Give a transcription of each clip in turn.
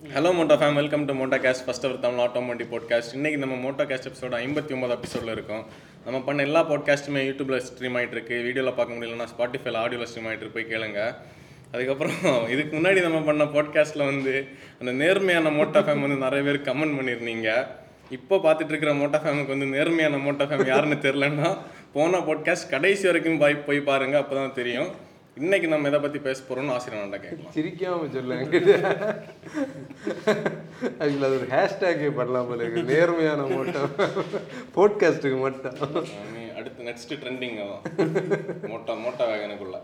Hello moto fam welcome to moto cast first our Tamil automotive podcast இன்றைக்கி நம்ம Moto caste எபிசோட ஐம்பத்தி ஒன்பது எபிசோடில் இருக்கும். நம்ம பண்ண எல்லா பாட்காஸ்ட்டுமே யூடியூப்பில் ஸ்ட்ரீம் ஆயிட்டு இருக்கு வீடியோவில் பார்க்க முடியலன்னா ஸ்பாட்டிஃபைல ஆடியோவில் ஸ்ட்ரீம் ஆகிட்டு போய் கேளுங்க. அதுக்கப்புறம் இதுக்கு முன்னாடி நம்ம பண்ண பாட்காஸ்ட்டில் வந்து அந்த நேர்மையான மோட்டோ ஃபேம் வந்து நிறைய பேர் கமெண்ட் பண்ணியிருந்தீங்க. இப்போ பார்த்துட்டு இருக்கிற மோட்டோ ஃபேமுக்கு வந்து நேர்மையான மோட்டோ ஃபேம் யாருன்னு தெரிலன்னா போன பாட்காஸ்ட் கடைசி வரைக்கும் போய் போய் பாருங்கள் அப்போ தான் தெரியும். இன்னைக்கு நம்ம எதை பற்றி பேச போகிறோம்னு ஆசிரியர் கேட்கலாம். சிரிக்காம சொல்ல ஆக்சுவலி அது ஒரு ஹேஷ்டேக்கே பண்ணலாம் போல இருக்கு. நேர்மையான மட்டும். போட்காஸ்ட்டுக்கு மட்டும். அடுத்து நெக்ஸ்ட் ட்ரெண்டிங் மோட்டா மோட்டா வேகனுக்குள்ள.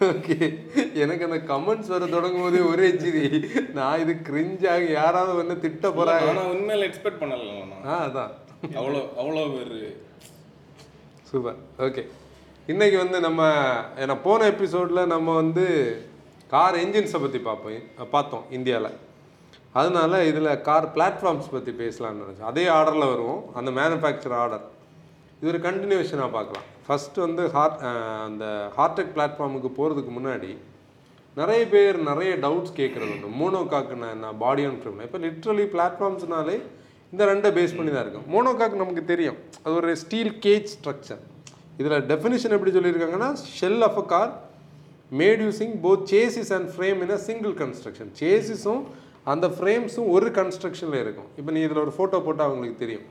ஓகே எனக்கு அந்த கமெண்ட்ஸ் வர தொடங்கும் போதே ஒரே சிரி. நான் இது கிரிஞ்சாக யாராவது வந்து திட்ட போறாங்க. ஆனா உண்மையில எக்ஸ்பெக்ட் பண்ணல நான். ஆ அதான். அவ்வளோ அவ்வளோ பேர் சூப்பர். ஓகே இன்றைக்கி வந்து நம்ம ஏன்னா போன எபிசோடில் நம்ம வந்து கார் என்ஜின்ஸை பற்றி பார்ப்போம். பார்த்தோம் இந்தியாவில் அதனால இதில் கார் பிளாட்ஃபார்ம்ஸ் பற்றி பேசலாம்னு நினச்சோம் அதே ஆர்டரில் வருவோம். அந்த மேனுஃபேக்சர் ஆர்டர் இது ஒரு கண்டினியூஷனாக பார்க்கலாம். ஃபஸ்ட்டு வந்து ஹார்ட் அந்த ஹார்டெக் பிளாட்ஃபார்முக்கு போகிறதுக்கு முன்னாடி நிறைய பேர் நிறைய டவுட்ஸ் கேட்குறது உண்டு. மோனோகாக்குன்னா என்ன பாடி ஆன் ஃப்ரேம்னா இப்போ லிட்ரலி பிளாட்ஃபார்ம்ஸ்னாலே இந்த ரெண்டை பேஸ் பண்ணி தான் இருக்கும். மோனோகாக் நமக்கு தெரியும். அது ஒரு ஸ்டீல் கேஜ் ஸ்ட்ரக்சர் இதில் டெஃபினிஷன் எப்படி சொல்லியிருக்காங்கன்னா shell of a car made using both chassis and frame in a single construction சேசிஸும் அந்த ஃப்ரேம்ஸும் ஒரு கன்ஸ்ட்ரக்ஷனில் இருக்கும். இப்போ நீ இதில் ஒரு ஃபோட்டோ போட்டால் அவங்களுக்கு தெரியும்.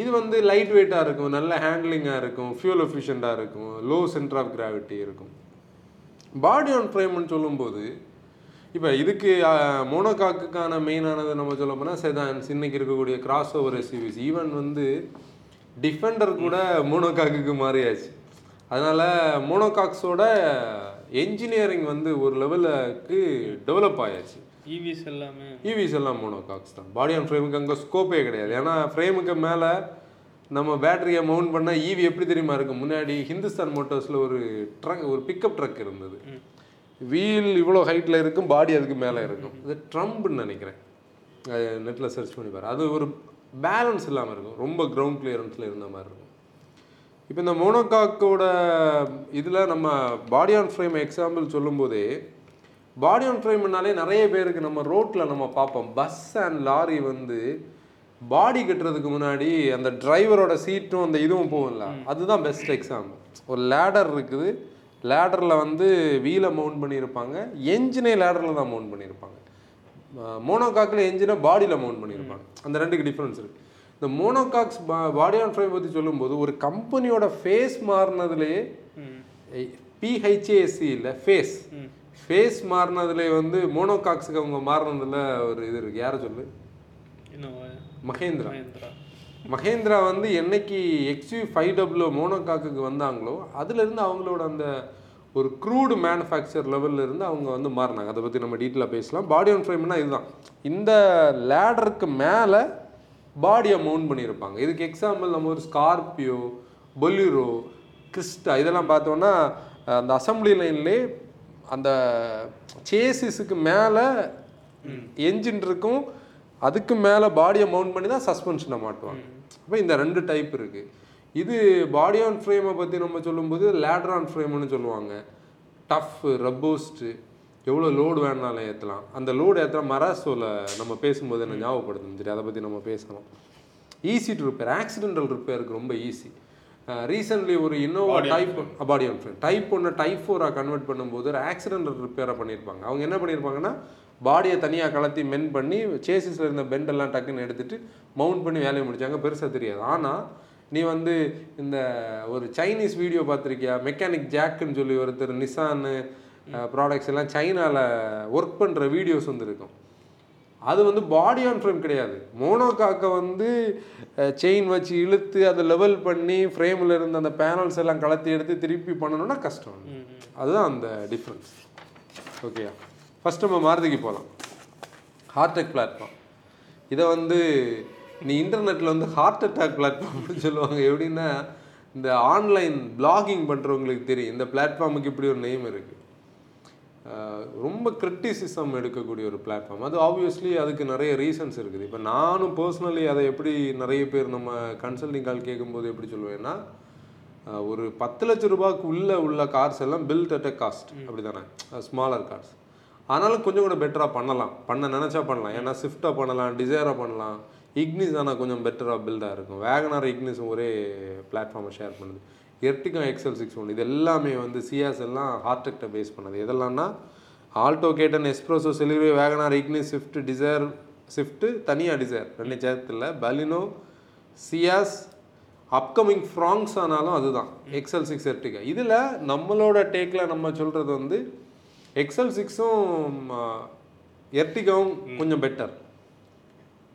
இது வந்து லைட் வெயிட்டாக இருக்கும் நல்ல ஹேண்ட்லிங்காக இருக்கும் ஃபியூல் எஃபிஷியண்ட்டாக இருக்கும் லோ சென்டர் ஆஃப் கிராவிட்டி இருக்கும். பாடி ஆன் ஃப்ரேம்னு சொல்லும்போது இப்போ இதுக்கு மோனோகாக்குக்கான மெயினானது நம்ம சொல்ல போனால் செதான்ஸ் இன்றைக்கி இருக்கக்கூடிய கிராஸ் ஓவர் எஸ்யூவிஸ் ஈவன் வந்து டிஃபெண்டர் கூட மோனோகாக்குக்கு மாறியாச்சு. அதனால மோனோகாக்ஸோட என்ஜினியரிங் வந்து ஒரு லெவலுக்கு டெவலப் ஆயாச்சு. ஈவிஸ் எல்லாமே. ஈவிஸ் எல்லாம் மோனோகாக்ஸ் தான். பாடி ஆன் ஃப்ரேமுக்கு அங்கே ஸ்கோப்பே கிடையாது. ஏன்னா ஃப்ரேமுக்கு மேலே நம்ம பேட்டரியை மவுண்ட் பண்ணால் ஈவி எப்படி தெரியுமா இருக்கும் முன்னாடி ஹிந்துஸ்தான் மோட்டார்ஸில் ஒரு ட்ரக் ஒரு பிக்கப் ட்ரக் இருந்தது. வீல் இவ்வளோ ஹைட்டில் இருக்கும் பாடி அதுக்கு மேலே இருக்கும். இது ட்ரம்ப்னு நினைக்கிறேன். நெட்டில் சர்ச் பண்ணி பாரு. அது ஒரு பேலன்ஸ் இல்லாமல் இருக்கும். ரொம்ப கிரவுண்ட் கிளியரன்ஸில் இருந்த மாதிரி இருக்கும். இப்போ இந்த மோனோகாக்கோட இதில் நம்ம பாடி ஆன் ஃப்ரேம் எக்ஸாம்பிள் சொல்லும்போதே பாடி ஆன் ஃப்ரேம்னாலே நிறைய பேருக்கு நம்ம ரோட்டில் நம்ம பார்ப்போம். பஸ் அண்ட் லாரி வந்து பாடி கட்டுறதுக்கு முன்னாடி அந்த டிரைவரோட சீட்டும் அந்த இதுவும் போகும்ல. அதுதான் பெஸ்ட் எக்ஸாம்பிள் ஒரு லேடர் இருக்குது. லேடரில் வந்து வீலை மவுண்ட் பண்ணியிருப்பாங்க. என்ஜினே லேடரில் தான் மவுண்ட் பண்ணியிருப்பாங்க. மோனோகாக்கில் என்ஜினை பாடியில் மவுண்ட் பண்ணியிருப்பாங்க. அந்த ரெண்டுக்கு டிஃப்ரென்ஸ் இருக்குது இந்த மோனோகாக்ஸ் பாடி ஆன் ஃப்ரேம் பற்றி சொல்லும்போது ஒரு கம்பெனியோட ஃபேஸ் மாறினதுலேயே பிஹெச்ஏஎஸ்சி இல்லை ஃபேஸ் ஃபேஸ் மாறினதுல வந்து மோனோகாக்ஸுக்கு அவங்க மாறினதுல ஒரு இது இருக்கு. யாரை சொல்லு? மகேந்திரா. மகேந்திரா. வந்து என்னைக்கு எக்ஸ்யூ ஃபைவ் டபுள்யூ மோனோகாக்குக்கு வந்தாங்களோ அதுலேருந்து அவங்களோட அந்த ஒரு க்ரூடு மேனுஃபேக்சர் லெவல்ல இருந்து அவங்க வந்து மாறினாங்க. அதை பற்றி நம்ம டீட்டெயிலாக பேசலாம். பாடி ஆன் ஃப்ரேம்னா இதுதான். இந்த லேடருக்கு மேலே பாடியை மவுண்ட் பண்ணியிருப்பாங்க. இதுக்கு எக்ஸாம்பிள் நம்ம ஒரு ஸ்கார்பியோ பொலிரோ கிறிஸ்டா இதெல்லாம் பார்த்தோன்னா அந்த அசம்பிளி லைன்லே அந்த சேசிஸுக்கு மேலே என்ஜின் இருக்கும். அதுக்கு மேலே பாடியை மவுண்ட் பண்ணி தான் சஸ்பென்ஷனை மாட்டுவாங்க. அப்போ இந்த ரெண்டு டைப் இருக்குது இது பாடி ஆன் ஃப்ரேமை பற்றி நம்ம சொல்லும்போது லேடர் ஆன் ஃப்ரேம்னு சொல்லுவாங்க. டஃப் ரப்போஸ்ட்டு எவ்வளோ லோடு வேணாலும் ஏற்றலாம் அந்த லோடு ஏற்றுற மராசோவில் நம்ம பேசும்போது என்ன ஞாபகப்படுத்தணும் சரி அதை பற்றி நம்ம பேசலாம். ஈஸி டு ரிப்பேர் ஆக்சிடென்டல் ரிப்பேருக்கு ரொம்ப ஈஸி ரீசெண்ட்லி ஒரு Innova type body on frame type ஒன்று டைப் ஃபோராக கன்வெர்ட் பண்ணும்போது ஒரு ஆக்சிடென்டல் ரிப்பேரை பண்ணியிருப்பாங்க. அவங்க என்ன பண்ணியிருப்பாங்கன்னா பாடியை தனியாக கலத்தி மென் பண்ணி சேசிஸில் இருந்த பெண்ட் எல்லாம் டக்குன்னு எடுத்துட்டு மவுண்ட் பண்ணி வேலையை முடிச்சாங்க. பெருசாக தெரியாது. ஆனால் நீ வந்து இந்த ஒரு சைனீஸ் வீடியோ பார்த்துருக்கியா? மெக்கானிக் ஜாக்குன்னு சொல்லி ஒருத்தர் நிசான்னு ப்ராடக்ட்ஸ் எல்லாம் சைனாவில் ஒர்க் பண்ணுற வீடியோஸ் வந்து இருக்கும். அது வந்து பாடி ஆன் ஃப்ரேம் கிடையாது. மோனோகாக்கை வந்து செயின் வச்சு இழுத்து அதை லெவல் பண்ணி ஃப்ரேமில் இருந்த அந்த பேனல்ஸ் எல்லாம் கலத்தி எடுத்து திருப்பி பண்ணணும்னா கஷ்டம். அதுதான் அந்த டிஃப்ரென்ஸ் ஓகேயா ஃபஸ்ட் நம்ம மாருதிக்கு போகலாம் ஹார்டெக் பிளாட்ஃபார்ம் இதை வந்து நீ இன்டர்நெட்டில் வந்து ஹார்ட் அட்டாக் பிளாட்ஃபார்ம்னு சொல்லுவாங்க. எப்படின்னா இந்த ஆன்லைன் பிளாகிங் பண்ணுறவங்களுக்கு தெரியும். இந்த பிளாட்ஃபார்முக்கு இப்படி ஒரு நேம் இருக்குது ரொம்ப கிரிட்டிசிசம் எடுக்கக்கூடிய ஒரு பிளாட்ஃபார்ம் அது ஆப்வியஸ்லி அதுக்கு நிறைய ரீசன்ஸ் இருக்குது. இப்போ நானும் பர்சனலி அதை எப்படி நிறைய பேர் நம்ம கன்சல்டிங் கால் கேட்கும்போது எப்படி சொல்லுவேன்னா ஒரு பத்து லட்ச ரூபாய்க்கு உள்ள உள்ள கார்ஸ் எல்லாம் பில்ட் அட் அ காஸ்ட் அப்படி தானே ஸ்மாலர் கார்ஸ் ஆனாலும் கொஞ்சம் கூட பெட்டராக பண்ணலாம். பண்ண நினச்சா பண்ணலாம். ஏன்னா ஸ்விஃப்டாக பண்ணலாம் டிசைராக பண்ணலாம். இக்னிஸ் ஆனால் கொஞ்சம் பெட்டராக பில்டாக இருக்கும். வேகனார் இக்னிஸும் ஒரே பிளாட்ஃபார்மை ஷேர் பண்ணுது. எர்டிகா எக்ஸல் சிக்ஸ் ஒன் இது எல்லாமே வந்து சியாஸ் எல்லாம் ஹார்டெக்டை பேஸ் பண்ணது. எதெல்லாம்னா Alto K ten S Presso Celerio WagonR Ignis Swift Dzire Swift தனியாக டிசைர் ரெண்டு சேர்த்துல பலினோ சியாஸ் அப்கமிங் ஃப்ராங்ஸ் ஆனாலும் அதுதான். எக்ஸல் சிக்ஸ் எர்டிகா இதில் நம்மளோட டேக்கில் நம்ம சொல்கிறது வந்து எக்ஸல் சிக்ஸும் எர்டிகாவும் கொஞ்சம் better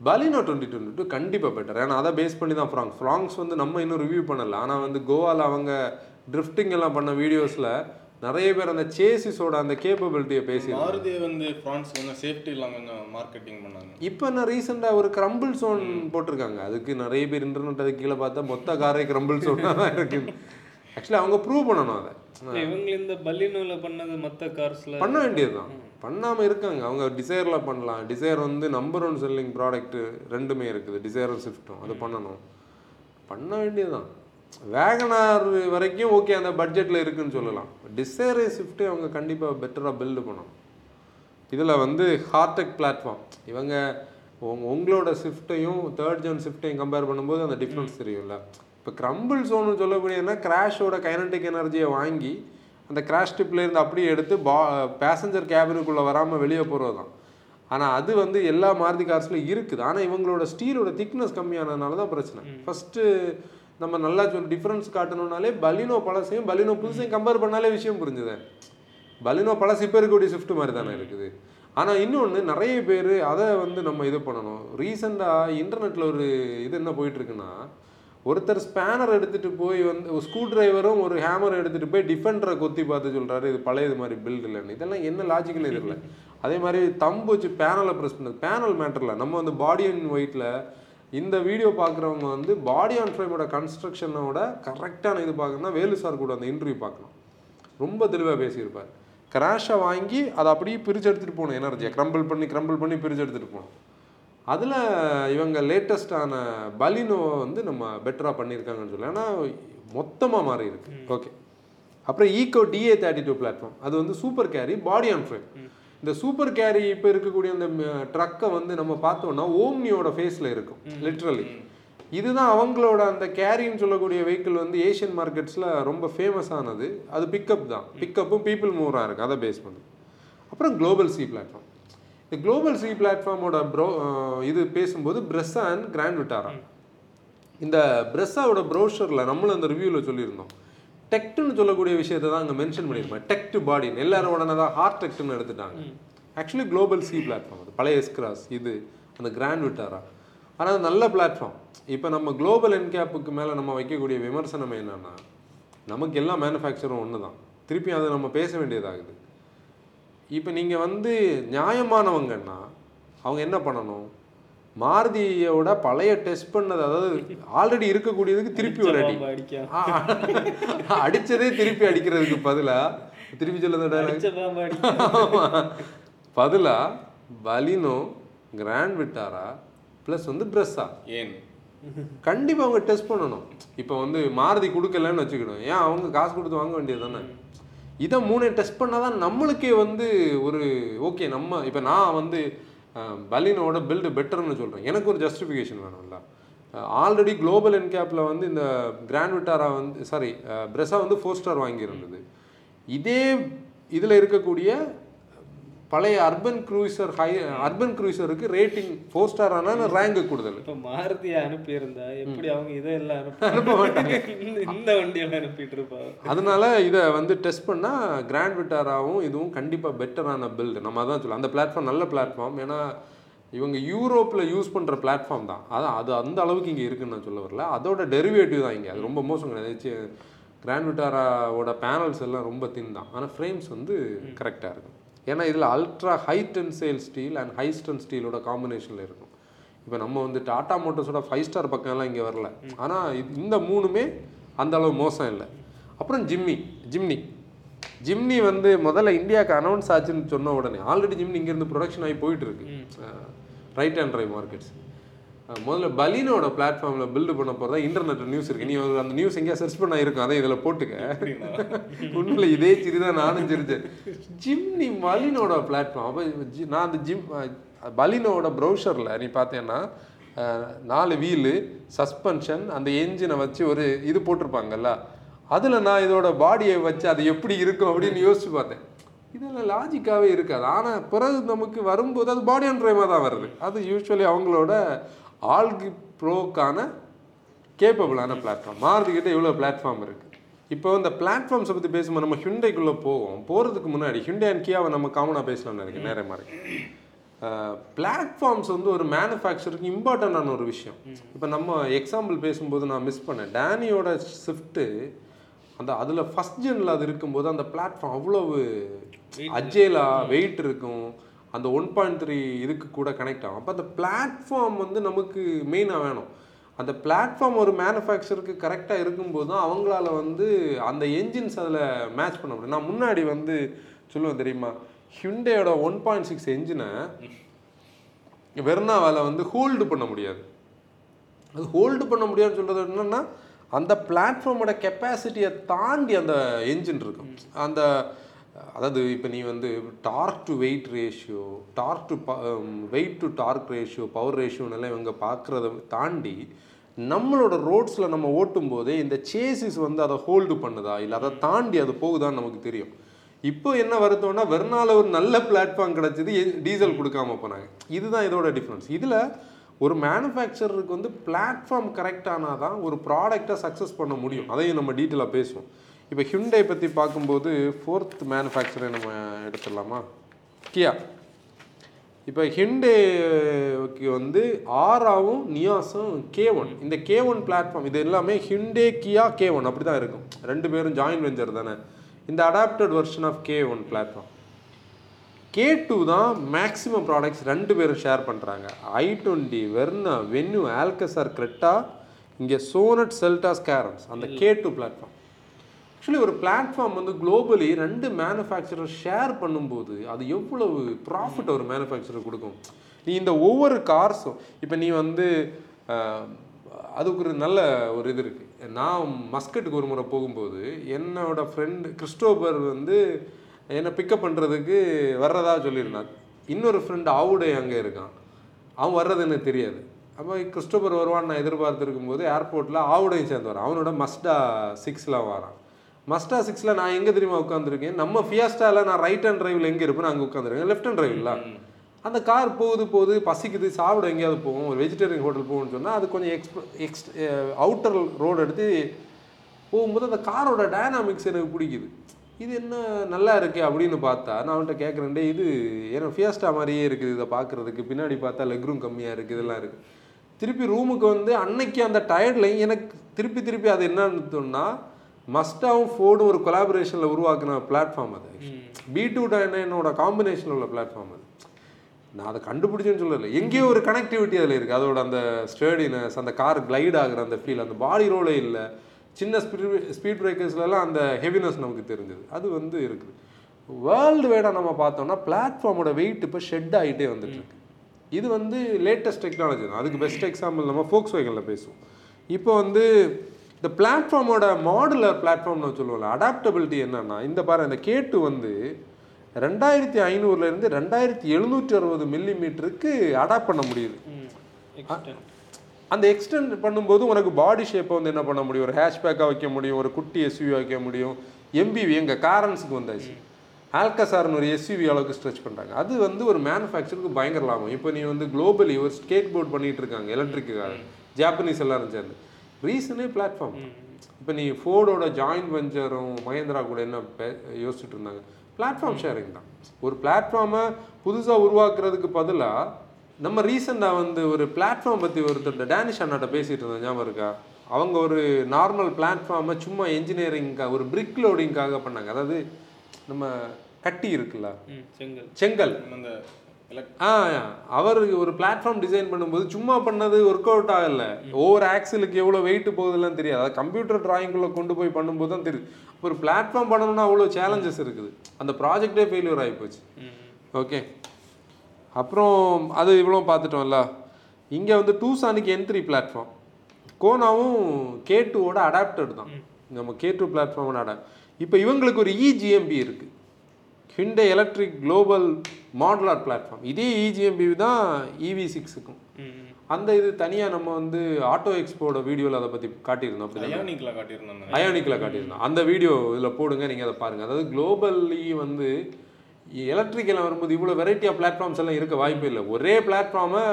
Baleno twenty twenty two கண்டிப்பாக பெட்டர் ஏன்னா அதை பேஸ் பண்ணி தான் ஃப்ராங்ஸ் ஃப்ராங்ஸ் வந்து நம்ம இன்னும் ரிவ்யூ பண்ணல. ஆனால் வந்து கோவாவில் அவங்க ட்ரிஃப்டிங் எல்லாம் பண்ண வீடியோஸில் நிறைய பேர் அந்த சேசிஸோட அந்த கேப்பபிலிட்டியை பேசி மாருதி வந்து ஃப்ரான்ஸ் கொஞ்சம் சேஃப்டி இல்லாம கொஞ்சம் மார்க்கெட்டிங் பண்ணாங்க. இப்போ நான் ரீசெண்டாக ஒரு கிரம்பிள் சோன் போட்டிருக்காங்க. அதுக்கு நிறைய பேர் இன்டர்நெட் அதுக்கு கீழே பார்த்தா மொத்த காரே கிரம்பிள் சோனாக தான் இருக்கு. ஆக்சுவலி அவங்க ப்ரூவ் பண்ணணும் அதை. இவங்க இந்த பல்லினோல பண்ணது மத்த கார்ஸ்ல பண்ண வேண்டியதுதான். பண்ணாமல் இருக்காங்க. அவங்க டிசைரில் பண்ணலாம். டிசைர் வந்து நம்பர் ஒன் செல்லிங் ப்ராடக்ட் ரெண்டுமே இருக்குது. டிசைரும் ஸ்விஃப்ட்டும் அது பண்ணணும். பண்ண வேண்டியதுதான். வேகனார் வரைக்கும் ஓகே அந்த பட்ஜெட்டில் இருக்குன்னு சொல்லலாம். டிசைரு ஸ்விஃப்ட்டே அவங்க கண்டிப்பாக பெட்டராக பில்டு பண்ணணும். இதில் வந்து ஹார்டெக் பிளாட்ஃபார்ம் இவங்க உங்க உங்களோட ஸ்விஃப்ட்டையும் தேர்ட் ஜென் ஸ்விஃப்ட்டையும் கம்பேர் பண்ணும்போது அந்த டிஃப்ரென்ஸ் தெரியும்ல. இப்போ கிரம்பிள் சோன்னு சொல்லக்கூடியதுனா கிராஷோட கைனடிக் எனர்ஜியை வாங்கி அந்த கிராஷ் இருந்து அப்படியே எடுத்து பா பேசஞ்சர் கேபினுக்குள்ளே வராமல் வெளியே போகிறது தான் ஆனால் அது வந்து எல்லா மாருதி கார்ஸ்லையும் இருக்குது. ஆனால் இவங்களோட ஸ்டீலோட திக்னஸ் கம்மியானதுனால தான் பிரச்சனை. ஃபஸ்ட்டு நம்ம நல்லா சொல் டிஃப்ரென்ஸ் காட்டணும்னாலே பலினோ பழசையும் பலினோ புதுசையும் கம்பேர் பண்ணாலே விஷயம் புரிஞ்சுது. பலினோ பழசு இப்போ இருக்கக்கூடிய ஷிஃப்ட் மாதிரி தானே இருக்குது. ஆனால் இன்னொன்று நிறைய பேர் அதை வந்து நம்ம இது பண்ணணும். ரீசெண்டாக இன்டர்நெட்டில் ஒரு இது என்ன போயிட்டு இருக்குன்னா ஒருத்தர் ஸ்பேனர் எடுத்துகிட்டு போய் வந்து ஒரு ஸ்க்ரூ டிரைவரும் ஒரு ஹேமர் எடுத்துகிட்டு போய் டிஃபெண்டரை கொத்தி பார்த்து சொல்கிறாரு இது பழையது மாதிரி பில்ட் இல்லைன்னு. இதெல்லாம் என்ன லாஜிக்கல் தெரியல. அதே மாதிரி தம்பு வச்சு பேனலை ப்ரெஸ் பண்ணது. பேனல் மேட்டரில் நம்ம வந்து பாடி அண்ட் ஒயிட்டில் இந்த வீடியோ பார்க்குறவங்க வந்து பாடி ஆன் ஃப்ரேமோட கன்ஸ்ட்ரக்ஷனோட கரெக்டான இது பார்க்கணும்னா வேலு சார் கூட அந்த இன்டர்வியூ பார்க்கணும். ரொம்ப தெளிவாக பேசியிருப்பார். கிராஷை வாங்கி அதை அப்படியே பிரித்து எடுத்துகிட்டு போகணும் எனர்ஜியை க்ரம்பிள் பண்ணி க்ரம்பிள் பண்ணி பிரித்து எடுத்துகிட்டு போகணும். அதில் இவங்க லேட்டஸ்டான பலினோ வந்து நம்ம பெட்டராக பண்ணியிருக்காங்கன்னு சொல்லி ஏன்னா மொத்தமாக மாறி இருக்கு. ஓகே அப்புறம் Eeco TA thirty two platform அது வந்து Super Carry body on frame இந்த சூப்பர் கேரி இப்போ இருக்கக்கூடிய அந்த ட்ரக்கை வந்து நம்ம பார்த்தோம்னா ஓம்னியோட ஃபேஸில் இருக்கும் லிட்ரலி இதுதான் அவங்களோட அந்த கேரின்னு சொல்லக்கூடிய வெஹிக்கிள் வந்து ஏஷியன் மார்க்கெட்ஸில் ரொம்ப ஃபேமஸ் ஆனது. அது பிக்கப் தான். பிக்கப்பும் பீப்புள் மூவராக இருக்குது அதை பேஸ் பண்ணி. அப்புறம் குளோபல் சி பிளாட்ஃபார்ம் இந்த குளோபல் சி பிளாட்ஃபார்மோட ப்ரோ இது பேசும்போது பிரெஸ்ஸா அண்ட் கிராண்ட் விட்டாரா இந்த பிரெஸ்ஸாவோட ப்ரோஷரில் நம்மளும் அந்த ரிவ்யூவில் சொல்லியிருந்தோம். டெக்ட்னு சொல்லக்கூடிய விஷயத்தை தான் அங்கே மென்ஷன் பண்ணியிருப்பேன் டெக்ட் பாடின்னு எல்லாரும் உடனே தான் ஹார்ட் டெக்ட்னு எடுத்துட்டாங்க. ஆக்சுவலி குளோபல் சி பிளாட்ஃபார்ம் அது பழைய எஸ்கிராஸ் இது அந்த கிராண்ட் விட்டாரா ஆனால் அது நல்ல பிளாட்ஃபார்ம் இப்போ நம்ம குளோபல் என்கேப்புக்கு மேலே நம்ம வைக்கக்கூடிய விமர்சனம் என்னன்னா நமக்கு எல்லா மேனுஃபேக்சரும் ஒன்று தான் திருப்பி அதை நம்ம பேச வேண்டியதாகுது. இப்போ நீங்கள் வந்து நியாயமானவங்கன்னா அவங்க என்ன பண்ணணும்? மாருதியோட பழைய டெஸ்ட் பண்ணது அதாவது ஆல்ரெடி இருக்கக்கூடியதுக்கு திருப்பி ஒரு அடி. அடிச்சதே திருப்பி அடிக்கிறதுக்கு பதிலா? திருப்பி சொல்லுங்க அடிச்ச பாம்பு அடிக்க. பதிலா பலினோ கிராண்ட் விட்டாரா? ப்ளஸ் வந்து ப்ரெஸ்ஸா ஏன்? கண்டிப்பாக அவங்க டெஸ்ட் பண்ணணும். இப்போ வந்து மாருதி கொடுக்கலன்னு வச்சுக்கிடும் ஏன் அவங்க காசு கொடுத்து வாங்க வேண்டியது தானே? இதை மூணு டெஸ்ட் பண்ணால் தான் நம்மளுக்கே வந்து ஒரு ஓகே நம்ம இப்போ நான் வந்து பலினோட பில்டு பெட்டர்னு சொல்கிறேன் எனக்கு ஒரு ஜஸ்டிஃபிகேஷன் வேணும்ல. ஆல்ரெடி குளோபல் என்கேப்பில் வந்து இந்த கிராண்ட் விட்டாரா வந்து சாரி பிரெஸா வந்து ஃபோர் ஸ்டார் வாங்கியிருந்தது. இதே இதில் இருக்கக்கூடிய பழைய அர்பன் க்ரூசர் ஹை அர்பன் க்ரூசருக்கு ரேட்டிங் ஃபோர் ஸ்டார் ஆனால் ரேங்க் கூடுதல். இப்ப மாருதியை அனுப்பியிருந்தா எப்படி அவங்க இதெல்லாம் அனுப்ப இந்த- இந்த வண்டியெல்லாம் அனுப்பிட்டு இருப்பாங்க. அதனால இதை வந்து டெஸ்ட் பண்ணால் கிராண்ட் விட்டாராவும் இதுவும் கண்டிப்பாக பெட்டரான பில்டு நம்ம அதான் சொல்லலாம் அந்த பிளாட்ஃபார்ம் நல்ல பிளாட்ஃபார்ம் ஏன்னா இவங்க யூரோப்பில் யூஸ் பண்ணுற பிளாட்ஃபார்ம் தான். அதான் அது அந்த அளவுக்கு இங்கே இருக்குன்னு நான் சொல்ல வரல. அதோட டெரிவேட்டிவ் தான் இங்கே. அது ரொம்ப மோசம் கிடையாது. கிராண்ட் விட்டாராவோட பேனல்ஸ் எல்லாம் ரொம்ப தின் தான். ஆனால் ஃப்ரேம்ஸ் வந்து கரெக்டாக இருக்கும். ஏன்னா இதில் ultra high tensile steel and high strength ஸ்டீலோட காம்பினேஷனில் இருக்கும். இப்போ நம்ம வந்து டாடா மோட்டர்ஸோட ஃபைவ் ஸ்டார் பக்கம்லாம் இங்கே வரல. ஆனால் இந்த மூணுமே அந்த அளவு மோசம் இல்லை. அப்புறம் ஜிம்மி ஜிம்னி ஜிம்னி வந்து முதல்ல இந்தியாவுக்கு அனௌன்ஸ் ஆச்சுன்னு சொன்ன உடனே ஆல்ரெடி ஜிம்னி இங்கேருந்து ப்ரொடக்ஷன் ஆகி போயிட்டு இருக்கு. ரைட் ஹேண்ட் ட்ரைவ் மார்க்கெட்ஸ் முதல்ல பலினோட பிளாட்ஃபார்ம்ல பில்டு பண்ண போறதா இன்டர்நெட் நியூஸ் இருக்கு. நீ ஒரு அந்த நியூஸ் எங்கேயா சர்ச் பண்ணா இருக்கும். அதை இதுல போட்டுக்க. உண்மையில இதே சிரி தான் நானும் சிரிச்சேன். ஜிம்னி பலினோட பிளாட்ஃபார்ம் அப்போ நான் அந்த ஜிம் பலினோட ப்ரௌசரில் நீ பார்த்தேன்னா நாலு வீலு சஸ்பென்ஷன் அந்த என்ஜினை வச்சு ஒரு இது போட்டிருப்பாங்கல்ல. அதில் நான் இதோட பாடியை வச்சு அது எப்படி இருக்கும் அப்படின்னு யோசிச்சு பார்த்தேன். இதெல்லாம் லாஜிக்காகவே இருக்காது. ஆனால் பிறகு நமக்கு வரும்போது அது பாடி அண்ட் ட்ரைமாக தான் வருது. அது யூஸ்வலி அவங்களோட ஆல்கி ப்ரோக்கான கேப்பபிளான பிளாட்ஃபார்ம் மாருதிக்கிட்ட இவ்வளோ பிளாட்ஃபார்ம் இருக்குது இப்போ இந்த பிளாட்ஃபார்ம்ஸை பற்றி பேசும்போது நம்ம ஹிண்டைக்குள்ளே போவோம். போகிறதுக்கு முன்னாடி ஹிண்டை அண்ட் கியாவை நம்ம காமனாக பேசலாம்னு நினைக்கிறேன். நேரம் மாதிரி பிளாட்ஃபார்ம்ஸ் வந்து ஒரு மேனுஃபேக்சருக்கு இம்பார்ட்டண்டான ஒரு விஷயம். இப்போ நம்ம எக்ஸாம்பிள் பேசும்போது நான் மிஸ் பண்ணேன். டேனியோட ஷிஃப்ட்டு அந்த அதில் ஃபஸ்ட் ஜெனில் அது இருக்கும்போது அந்த பிளாட்ஃபார்ம் அவ்வளவு அஜேலா வெயிட் இருக்கும். அந்த ஒன் பாயிண்ட் த்ரீ இதுக்கு கூட கனெக்ட் ஆகும். அப்போ அந்த பிளாட்ஃபார்ம் வந்து நமக்கு மெயினாக வேணும். அந்த பிளாட்ஃபார்ம் ஒரு மேனுஃபேக்சருக்கு கரெக்டாக இருக்கும்போது தான் அவங்களால வந்து அந்த என்ஜின்ஸ் அதில் மேட்ச் பண்ண முடியும். நான் முன்னாடி வந்து சொல்லுவேன் தெரியுமா? ஹிண்டேயோட ஒன் பாயிண்ட் சிக்ஸ் என்ஜினை வெர்னாவால் வந்து ஹோல்டு பண்ண முடியாது. அது ஹோல்டு பண்ண முடியாதுன்னு சொல்கிறது என்னென்னா அந்த பிளாட்ஃபார்மோட கெப்பாசிட்டியை தாண்டி அந்த என்ஜின் இருக்கும். அந்த அதாவது இப்போ நீ வந்து torque to weight ratio torque to weight to torque ratio power ரேஷியோனெல்லாம் இவங்க பார்க்குறத தாண்டி நம்மளோட ரோட்ஸில் நம்ம ஓட்டும் போதே இந்த சேசிஸ் வந்து அதை ஹோல்டு பண்ணுதா? இல்லை அதை தாண்டி அது போகுதான்னு நமக்கு தெரியும். இப்போ என்ன வருத்தம்னா வெறுநாள் ஒரு நல்ல பிளாட்ஃபார்ம் கிடச்சிது டீசல் கொடுக்காம போனாங்க. இதுதான் இதோட டிஃப்ரென்ஸ் இதில் ஒரு மேனுஃபேக்சரருக்கு வந்து பிளாட்ஃபார்ம் கரெக்டானால் தான் ஒரு ப்ராடக்டை சக்ஸஸ் பண்ண முடியும். அதையும் நம்ம டீட்டெயிலாக பேசுவோம். இப்போ ஹிண்டை பற்றி பார்க்கும்போது ஃபோர்த் மேனுஃபேக்சரை நம்ம எடுத்துடலாமா? கியா இப்போ ஹிண்டேக்கு வந்து ஆராவும் நியாஸும் கே ஒன் இந்த கே ஒன் பிளாட்ஃபார்ம் இது எல்லாமே ஹிண்டே கியா கே ஒன் அப்படி தான் இருக்கும். ரெண்டு பேரும் ஜாயின் வெஞ்சர் தானே. இந்த adapted version of K one platform K two தான் மேக்ஸிமம் ப்ராடக்ட்ஸ் ரெண்டு பேரும் ஷேர் பண்ணுறாங்க I twenty Verna Venue Alcazar Creta இங்கே சோனட் செல்டாஸ் கேரம்ஸ் அந்த கே டூ பிளாட்ஃபார்ம் ஆக்சுவலி ஒரு பிளாட்ஃபார்ம் வந்து குளோபலி ரெண்டு மேனுஃபேக்சரர் ஷேர் பண்ணும்போது அது எவ்வளவு ப்ராஃபிட் ஒரு மேனுஃபேக்சரர் கொடுக்கும்? நீ இந்த ஒவ்வொரு கார்ஸும் இப்போ நீ வந்து அதுக்கு ஒரு நல்ல ஒரு இது இருக்குது நான் மஸ்கட்டுக்கு ஒரு முறை போகும்போது என்னோட ஃப்ரெண்டு கிறிஸ்டோபர் வந்து என்னை பிக்கப் பண்ணுறதுக்கு வர்றதா சொல்லியிருந்தான். இன்னொரு ஃப்ரெண்டு ஆவுடே அங்கே இருக்கான். அவன் வர்றது எனக்கு தெரியாது. அப்போ கிறிஸ்டோபர் வருவான்னு நான் எதிர்பார்த்துருக்கும் போது ஏர்போர்ட்டில் ஆவுடையும் சேர்ந்து வரான். அவனோட மஸ்டா சிக்ஸில் வரான். மஸ்டா சிக்ஸில் நான் எங்கே தெரியுமா உட்காந்துருக்கேன் நம்ம ஃபியாஸ்டாவில் நான் ரைட் ஹேண்ட் டிரைவில் எங்கே இருப்பேன் அங்கே உட்காந்துருக்கேன் லெஃப்ட் ஹேண்ட் டிரைவில் அந்த கார் போகுது போகுது பசிக்குது சாப்பிட எங்கேயாவது போகும் ஒரு வெஜிடேரியன் ஹோட்டல் போகும்னு சொன்னால் அது கொஞ்சம் எக்ஸ்ப எக்ஸ் அவுட்டர் ரோடு எடுத்து போகும்போது அந்த காரோட டைனாமிக்ஸ் எனக்கு பிடிக்குது. இது என்ன நல்லா இருக்கு அப்படின்னு பார்த்தா நான் அவன்கிட்ட கேட்குறேன் "டேய், இது ஏன்னா ஃபியாஸ்டா மாதிரியே இருக்குது இதை பார்க்குறதுக்கு. பின்னாடி பார்த்தா லெக் ரூம் கம்மியாக இருக்குது இதெல்லாம் இருக்குது திருப்பி ரூமுக்கு வந்து அன்னைக்கு அந்த டயர்டில் எனக்கு திருப்பி திருப்பி அது என்னன்னு தோணுன்னா மஸ்டாவும் ஃபோர்டும் ஒரு கொலாபரேஷனில் உருவாக்குன பிளாட்ஃபார்ம் அது. பி டூ என்னோட காம்பினேஷனில் உள்ள பிளாட்ஃபார்ம் அது. நான் அதை கண்டுபிடிச்சேன்னு சொல்லல. எங்கேயோ ஒரு கனெக்டிவிட்டி அதில் இருக்குது அதோட அந்த ஸ்டேடினஸ் அந்த கார் கிளைட் ஆகுற அந்த ஃபீல் அந்த பாடி ரோலே இல்லை. சின்ன ஸ்பீட் ஸ்பீட் பிரேக்கர்ஸ்லலாம் அந்த ஹெவினஸ் நமக்கு தெரிஞ்சது. அது வந்து இருக்குது வேர்ல்டு வைடாக நம்ம பார்த்தோம்னா பிளாட்ஃபார்மோட வெயிட் இப்போ ஷெட் ஆகிட்டே வந்துட்டு இருக்கு. இது வந்து லேட்டஸ்ட் டெக்னாலஜி தான். அதுக்கு பெஸ்ட் எக்ஸாம்பிள் நம்ம ஃபோக்ஸ் வேகனில் பேசுவோம். இப்போ வந்து இந்த பிளாட்ஃபார்மோட மாடுலர் பிளாட்ஃபார்ம்னு சொல்லுவோம்ல அடாப்டபிலிட்டி என்னன்னா இந்த பாரு இந்த கேட்டு வந்து ரெண்டாயிரத்தி ஐநூறுலேருந்து ரெண்டாயிரத்தி எழுநூற்றி அறுபது மில்லி மீட்டருக்கு அடாப்ட் பண்ண முடியுது. அந்த எக்ஸ்டெண்ட் பண்ணும்போது உனக்கு பாடி ஷேப்பை வந்து என்ன பண்ண முடியும்? ஒரு ஹேஷ்பேக்காக வைக்க முடியும் ஒரு குட்டி எஸ்யூவி வைக்க முடியும். எம்பிவி எங்கள் காரன்ஸுக்கு வந்தாச்சு. ஆல்கசார்னு ஒரு எஸ்யூவி அளவுக்கு ஸ்ட்ரெச் பண்ணுறாங்க அது வந்து ஒரு மேனுஃபேக்சருக்கு பயங்கர லாபம். இப்போ நீ வந்து குளோபலி ஒரு ஸ்கேட் போர்ட் பண்ணிட்டு இருக்காங்க எலக்ட்ரிக்கு ஜாப்பனீஸ் எல்லாரும் சேர்ந்து. ரீசனே பிளாட்ஃபார்ம். இப்போ நீ ஃபோர்டோட ஜாயின்ட் வெஞ்சரும் மகேந்திரா கூட என்ன பே- யோசிச்சுட்டு இருந்தாங்க? பிளாட்ஃபார்ம் ஷேரிங் தான். ஒரு பிளாட்ஃபார்மை புதுசாக உருவாக்குறதுக்கு பதிலாக நம்ம ரீசெண்டாக வந்து ஒரு பிளாட்ஃபார்ம் பற்றி ஒருத்தர் டேனிஷ் அண்ணாட்ட பேசிகிட்டு இருந்தோம் ஞாபகம் இருக்கா? அவங்க ஒரு நார்மல் பிளாட்ஃபார்மை சும்மா என்ஜினியரிங்காக ஒரு பிரிக் லோடிங்காக பண்ணாங்க. அதாவது நம்ம கட்டி இருக்குல்ல? செங்கல். செங்கல். அந்த ஆ அவர் ஒரு பிளாட்ஃபார்ம் டிசைன் பண்ணும்போது சும்மா பண்ணது ஒர்க் அவுட் ஆகல. ஒவ்வொரு ஆக்சிலுக்கு எவ்வளோ வெயிட் போகுதுலாம் தெரியாது. அதாவது கம்ப்யூட்டர் டிராயிங்குள்ளே கொண்டு போய் பண்ணும்போது தான் தெரியுது. ஒரு பிளாட்ஃபார்ம் பண்ணணும்னா அவ்வளோ சேலஞ்சஸ் இருக்குது. அந்த ப்ராஜெக்டே ஃபெயிலியர் ஆகி போச்சு. ம் ஓகே அப்புறம் அது இவ்வளோ பார்த்துட்டோம்ல. இங்கே வந்து டூசானுக்கு என் த்ரீ பிளாட்ஃபார்ம் கோனாவும் கே டூவோட அடாப்டட் தான். நம்ம கே டூ பிளாட்ஃபார்மோட அடாப்ட் இப்போ இவங்களுக்கு ஒரு இஜிஎம்பி இருக்குது Hyundai electric global modular platform இதே இஜிஎம்பி தான் இவி சிக்ஸுக்கும் ம். அந்த இது தனியாக நம்ம வந்து ஆட்டோ எக்ஸ்போட வீடியோவில் அதை பற்றி காட்டியிருந்தோம். அப்படி அயோனிக்கில் காட்டியிருந்தாங்க அயானிக்கில் காட்டியிருந்தோம். அந்த வீடியோ இதில் போடுங்க நீங்கள் அதை பாருங்கள் அதாவது குளோபல்லி வந்து எலக்ட்ரிக்கல் வரும்போது இவ்வளோ வெரைட்டி ஆஃப் பிளாட்ஃபார்ம்ஸ் எல்லாம் இருக்க வாய்ப்பே இல்லை. ஒரே பிளாட்ஃபார்மை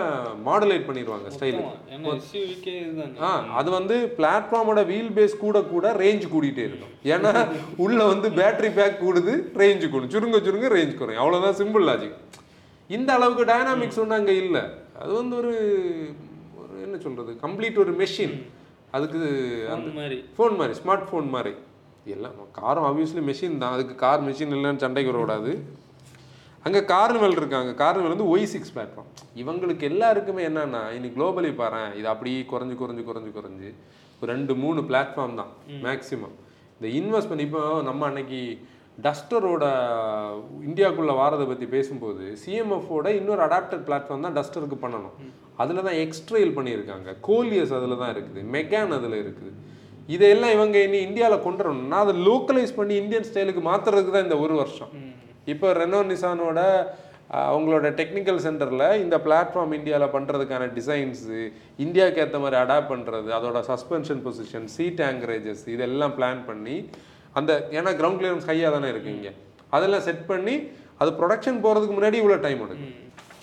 மாடுலேட் பண்ணிடுவாங்க ஸ்டைலு ஏன்னா எஸ்யூவிக்கே இதுதானே. ஆ அது வந்து பிளாட்ஃபார்மோட வீல் பேஸ் கூட கூட ரேஞ்ச் கூடிட்டே இருக்கும். ஏன்னா உள்ள வந்து பேட்டரி பேக் கூடுது ரேஞ்ச் கூடும். சுருங்க சுருங்க ரேஞ்ச் குறையும். அவ்வளோதான் சிம்பிள் லாஜிக் இந்த அளவுக்கு டைனாமிக்ஸ் ஒன்றும் அங்கே இல்லை. அது வந்து ஒரு ஒரு என்ன சொல்கிறது கம்ப்ளீட் ஒரு மெஷின் அதுக்கு அந்த மாதிரி. ஃபோன் மாதிரி ஸ்மார்ட் ஃபோன் மாதிரி. எல்லாம் காரும் ஆப்வியஸ்லி மெஷின் தான். அதுக்கு கார் மெஷின் இல்லைன்னு சண்டைக்கு வரக்கூடாது. அங்கே கார்னிவல் இருக்காங்க. கார்னிவல் வந்து ஒய் சிக்ஸ் பிளாட்ஃபார்ம் இவங்களுக்கு எல்லாருக்குமே என்னன்னா இனி குளோபலி பாரேன் இது அப்படியே குறைஞ்சு குறைஞ்சு குறைஞ்சு குறைஞ்சு ஒரு ரெண்டு மூணு பிளாட்ஃபார்ம் தான் மேக்ஸிமம் இந்த இன்வெஸ்ட்மெண்ட் இப்போ நம்ம அன்னைக்கு டஸ்டரோட இந்தியாக்குள்ளே வாரதை பற்றி பேசும்போது சிஎம்எஃபோட இன்னொரு அடாப்டட் பிளாட்ஃபார்ம் தான் டஸ்டருக்கு பண்ணணும். அதில் தான் எக்ஸ்ட்ரெயில் பண்ணியிருக்காங்க. கோலியஸ் அதில் தான் இருக்குது. மெக்கான் அதில் இருக்குது. இதையெல்லாம் இவங்க இனி இந்தியாவில் கொண்டு வரணும்னா அதை லோக்கலைஸ் பண்ணி இந்தியன் ஸ்டைலுக்கு மாற்றுறதுக்கு தான் இந்த ஒரு வருஷம். இப்போ ரெனோ நிசானோட அவங்களோட டெக்னிக்கல் சென்டரில் இந்த பிளாட்ஃபார்ம் இந்தியாவில் பண்ணுறதுக்கான டிசைன்ஸு இந்தியாவுக்கு ஏற்ற மாதிரி அடாப்ட் பண்ணுறது அதோட சஸ்பென்ஷன் பொசிஷன் சீட் ஆங்கரேஜஸ் இதெல்லாம் பிளான் பண்ணி அந்த ஏன்னா கிரவுண்ட் கிளியரன்ஸ் ஹையாக தானே இருக்கு இங்கே. அதெல்லாம் செட் பண்ணி அது ப்ரொடக்ஷன் போகிறதுக்கு முன்னாடி இவ்வளோ டைம் எடுக்கும்.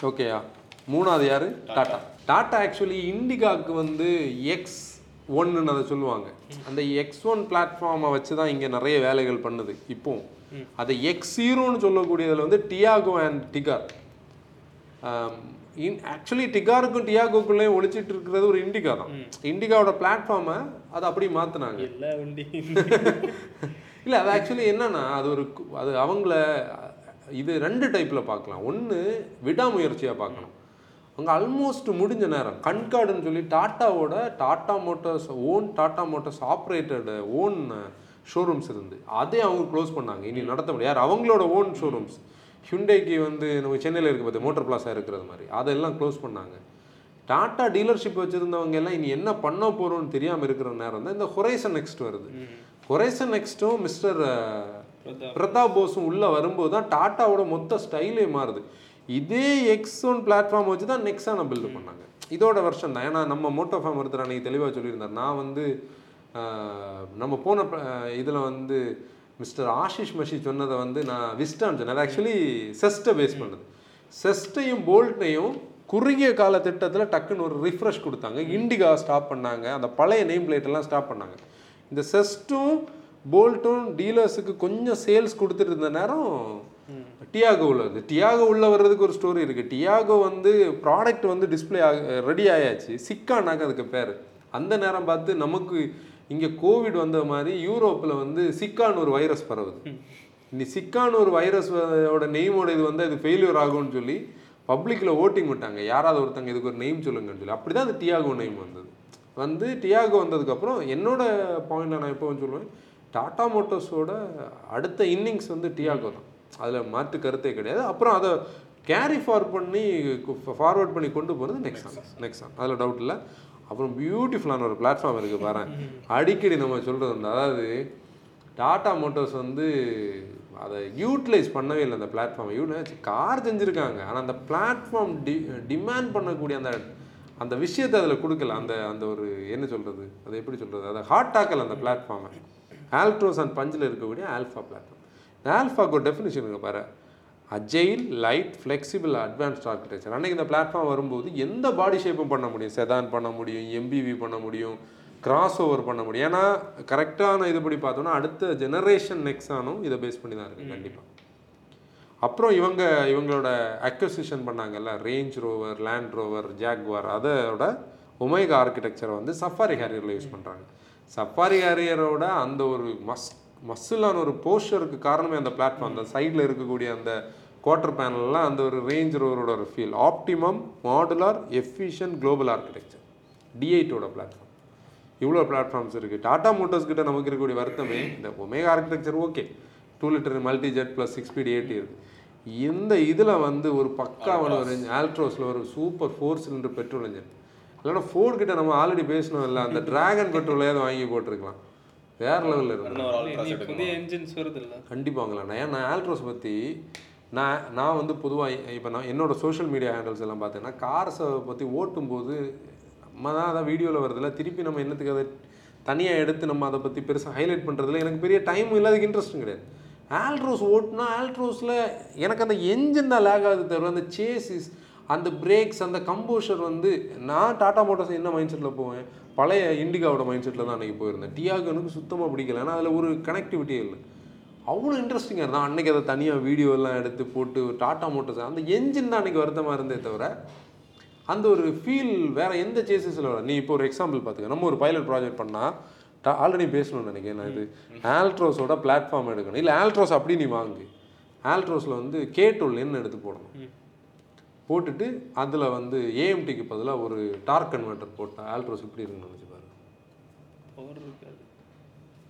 ஓகேயா மூணாவது யாரு? டாட்டா டாட்டா ஆக்சுவலி இண்டிகாவுக்கு வந்து எக்ஸ் ஒன்னுன்னு அதை சொல்லுவாங்க. அந்த எக்ஸ் ஒன் பிளாட்ஃபார்மை வச்சு தான் இங்கே நிறைய வேலைகள் பண்ணுது இப்போ அதை எக்ஸ் ஜீரோன்னு சொல்லக்கூடியதில் வந்து Tiago and Tigor in actually டிகாருக்கும் டியாகோக்குள்ளேயும் ஒழிச்சிட்டு இருக்கிறது ஒரு இண்டிகா தான். இண்டிகாவோட பிளாட்ஃபார்மை அதை அப்படி மாற்றினாங்க இல்லை அது ஆக்சுவலி என்னன்னா அது ஒரு அது அவங்கள இது ரெண்டு டைப்பில் பார்க்கலாம். ஒன்று விடாமுயற்சியாக பார்க்கணும். அவங்க ஆல்மோஸ்ட் முடிஞ்ச நேரம். கண்கார்டுன்னு சொல்லி டாட்டாவோட Tata Motors own Tata Motors operated own showrooms இருந்து. அதே அவங்க க்ளோஸ் பண்ணாங்க. இனி நடத்த முடியாது. யார்? அவங்களோட ஓன் ஷோரூம்ஸ் ஹியூண்டேக்கு வந்து நம்ம சென்னையில் இருக்க பார்த்து மோட்டர் பிளாஸா இருக்கிறது மாதிரி. அதெல்லாம் க்ளோஸ் பண்ணாங்க. டாட்டா டீலர்ஷிப் வச்சுருந்தவங்க எல்லாம் இனி என்ன பண்ண போகிறோம்னு தெரியாமல் இருக்கிற நேரம் தான் இந்த ஹொரைசன் நெக்ஸ்ட் வருது. ஹொரைசன் நெக்ஸ்ட்டும் மிஸ்டர் பிரதாப். போஸும் உள்ளே வரும்போது தான் டாட்டாவோட மொத்த ஸ்டைலே மாறுது. இதே எக்ஸ் ஒன் பிளாட்ஃபார்ம் வச்சு தான் நெக்ஸான பில்டு பண்ணாங்க. இதோட வருஷம் தான். ஏன்னா நம்ம மோட்டோ ஃபார்ம் ஒருத்தர் அன்னைக்கு தெளிவாக சொல்லியிருந்தார். நான் வந்து நம்ம போன இதில் வந்து மிஸ்டர் ஆஷிஷ் மஷி சொன்னதை வந்து நான் விஸ்டான் சொன்னேன் அது ஆக்சுவலி செஸ்ட்டை பேஸ் பண்ணுது செஸ்ட்டையும் போல்ட்டையும் குறுகிய கால திட்டத்தில் டக்குன்னு ஒரு ரிஃப்ரெஷ் கொடுத்தாங்க. இண்டிகா ஸ்டாப் பண்ணாங்க. அந்த பழைய நேம் பிளேட் எல்லாம் ஸ்டாப் பண்ணாங்க. இந்த செஸ்ட்டும் போல்ட்டும் டீலர்ஸுக்கு கொஞ்சம் சேல்ஸ் கொடுத்துட்டு இருந்த நேரம் டியாகோ உள்ளது டியாகோ உள்ள வர்றதுக்கு ஒரு ஸ்டோரி இருக்கு. டியாகோ வந்து ப்ராடக்ட் வந்து டிஸ்ப்ளே ஆக ரெடி ஆயாச்சு. சிக்கானாக்க அதுக்கு பேர். அந்த நேரம் பார்த்து நமக்கு இங்கே கோவிட் வந்த மாதிரி யூரோப்பில் வந்து சிக்கான்னு ஒரு வைரஸ் பரவுது. இனி சிக்கான்னு ஒரு வைரஸோட நெய்மோட இது வந்து அது ஃபெயிலியர் ஆகும்னு சொல்லி பப்ளிக்கில் ஓட்டிங் விட்டாங்க. யாராவது ஒருத்தங்க இதுக்கு ஒரு நெய்ம் சொல்லுங்கன்னு சொல்லி. அப்படி தான் அந்த டியாகோ நெய்ம் வந்தது. வந்து டியாகோ வந்ததுக்கப்புறம் என்னோட பாயிண்ட்ல நான் எப்போ சொல்லுவேன். டாடா மோட்டர்ஸோட அடுத்த இன்னிங்ஸ் வந்து டியாகோ தான். அதில் மாற்று கருத்தே கிடையாது. அப்புறம் அதை கேரி ஃபார்வர்ட் பண்ணி ஃபார்வர்ட் பண்ணி கொண்டு போகிறது நெக்ஸ்ட் நெக்ஸ்ட் அதில் டவுட் இல்லை. அப்புறம் பியூட்டிஃபுல்லான ஒரு பிளாட்ஃபார்ம் இருக்குது பாரு. அடிக்கடி நம்ம சொல்கிறது வந்து அதாவது டாட்டா மோட்டர்ஸ் வந்து அதை யூட்டிலைஸ் பண்ணவே இல்லை அந்த பிளாட்ஃபார்மை யூட்டிலைஸ் கார் செஞ்சுருக்காங்க. ஆனால் அந்த பிளாட்ஃபார்ம் டி டிமாண்ட் பண்ணக்கூடிய அந்த அந்த விஷயத்தை அதில் கொடுக்கல. அந்த அந்த ஒரு என்ன சொல்கிறது அதை எப்படி சொல்கிறது அதை ஹார்ட் டாக்கல் அந்த பிளாட்ஃபார்மை ஆல்ட்ரோஸ் அண்ட் பஞ்சில் இருக்கக்கூடிய ஆல்ஃபா பிளாட்ஃபார்ம் ஆல்ஃபாக்கு ஒரு டெஃபினிஷன் இருக்கு பாரு. Agile light flexible advanced architecture அன்னைக்கு இந்த பிளாட்ஃபார்ம் வரும்போது எந்த பாடி ஷேப்பும் பண்ண முடியும். செதான் பண்ண முடியும் எம்பிவி பண்ண முடியும் கிராஸ் ஓவர் பண்ண முடியும். ஏன்னா கரெக்டான இதுபடி பார்த்தோம்னா அடுத்த ஜெனரேஷன் நெக்ஸானும் இதை பேஸ் பண்ணி தான் இருக்குது கண்டிப்பாக அப்புறம் இவங்க இவங்களோட acquisition பண்ணாங்கல்ல Range Rover Land Rover Jaguar அதோட ஒமேகா ஆர்கிடெக்சரை வந்து சஃபாரி ஹேரியரில் யூஸ் பண்ணுறாங்க சஃபாரி ஹேரியரோட அந்த ஒரு மஸ் மஸ்ஸிலான ஒரு போஸ்டருக்கு காரணமே அந்த பிளாட்ஃபார்ம். அந்த சைடில் இருக்கக்கூடிய அந்த குவார்டர் பேனல்லாம் அந்த ஒரு ரேஞ்ச் ரோவரோட ஒரு feel optimum modular efficient global architecture டிஐட்டோட platform இவ்வளோ பிளாட்ஃபார்ம்ஸ் இருக்குது டாடா மோட்டார்ஸ் கிட்ட நமக்கு இருக்கக்கூடிய வருத்தமே இந்த Omega architecture okay two litre multi jet plus six speed AT இருக்குது இந்த இதில் வந்து ஒரு பக்காவான ஒரு ஆல்ட்ரோஸில் ஒரு super four cylinder petrol engine இல்லைன்னா ஃபோர்ட் கிட்ட நம்ம ஆல்ரெடி பேசணும் இல்லை அந்த டிராகன் பெட்ரோலையாவது வாங்கி போட்டிருக்கலாம். வேற லெவலில் இல்ல? கண்டிப்பாங்களா ஏன் நான் ஆல்ட்ரோஸ் பற்றி நான் நான் வந்து பொதுவாக இப்போ நான் என்னோட சோஷியல் மீடியா ஹேண்டல்ஸ் எல்லாம் பார்த்தேன்னா கார்ஸை பற்றி ஓட்டும்போது நம்ம தான் அதான் வீடியோவில் வருதுல்ல திருப்பி நம்ம என்னத்துக்கு அதை தனியாக எடுத்து நம்ம அதை பற்றி பெருசாக ஹைலைட் பண்ணுறதுல எனக்கு பெரிய டைமும் இல்லை அதுக்கு இன்ட்ரெஸ்ட்டும் கிடையாது. ஆல்ட்ரோஸ் ஓட்டுனா ஆல்ட்ரோஸில் எனக்கு அந்த என்ஜின் தான் லேக் ஆகுது தவிர அந்த சேசிஸ் அந்த பிரேக்ஸ் அந்த கம்போஷர் வந்து நான் டாட்டா மோட்டார்ஸ் என்ன மைண்ட் செட்டில் போவேன்? பழைய இண்டிகாவோட மைண்ட் செட்டில் தான் அன்றைக்கி போயிருந்தேன். டியாகனுக்கு சுத்தமாக பிடிக்கல. ஏன்னா அதில் ஒரு கனெக்டிவிட்டியே இல்லை. அவ்வளோ இன்ட்ரெஸ்டிங்காக இருந்தால் அன்றைக்கி அதை தனியாக வீடியோ எல்லாம் எடுத்து போட்டு டாட்டா மோட்டர்ஸ் அந்த என்ஜின் தான் அன்றைக்கி வருத்தமாக இருந்தே தவிர அந்த ஒரு ஃபீல் வேறு எந்த சேசஸில் வர நீ இப்போ ஒரு எக்ஸாம்பிள் பார்த்துக்க நம்ம ஒரு பைலட் ப்ராஜெக்ட் பண்ணால் ஆல்ரெடி பேசணும்னு நினைக்கிறேன் நான் இது. ஆல்ட்ரோஸோட பிளாட்ஃபார்ம் எடுக்கணும். இல்லை ஆல்ட்ரோஸ் அப்படி நீ வாங்கு. ஆல்ட்ரோஸில் வந்து கே டுவெல் என்ன எடுத்து போடணும். போட்டுட்டு அதில் வந்து ஏஎம்டிக்கு பதிலாக ஒரு டார்க் கன்வெர்ட்டர் போட்டால் ஆல்ட்ரோஸ் எப்படி இருக்குன்னு நினச்சி பாருங்க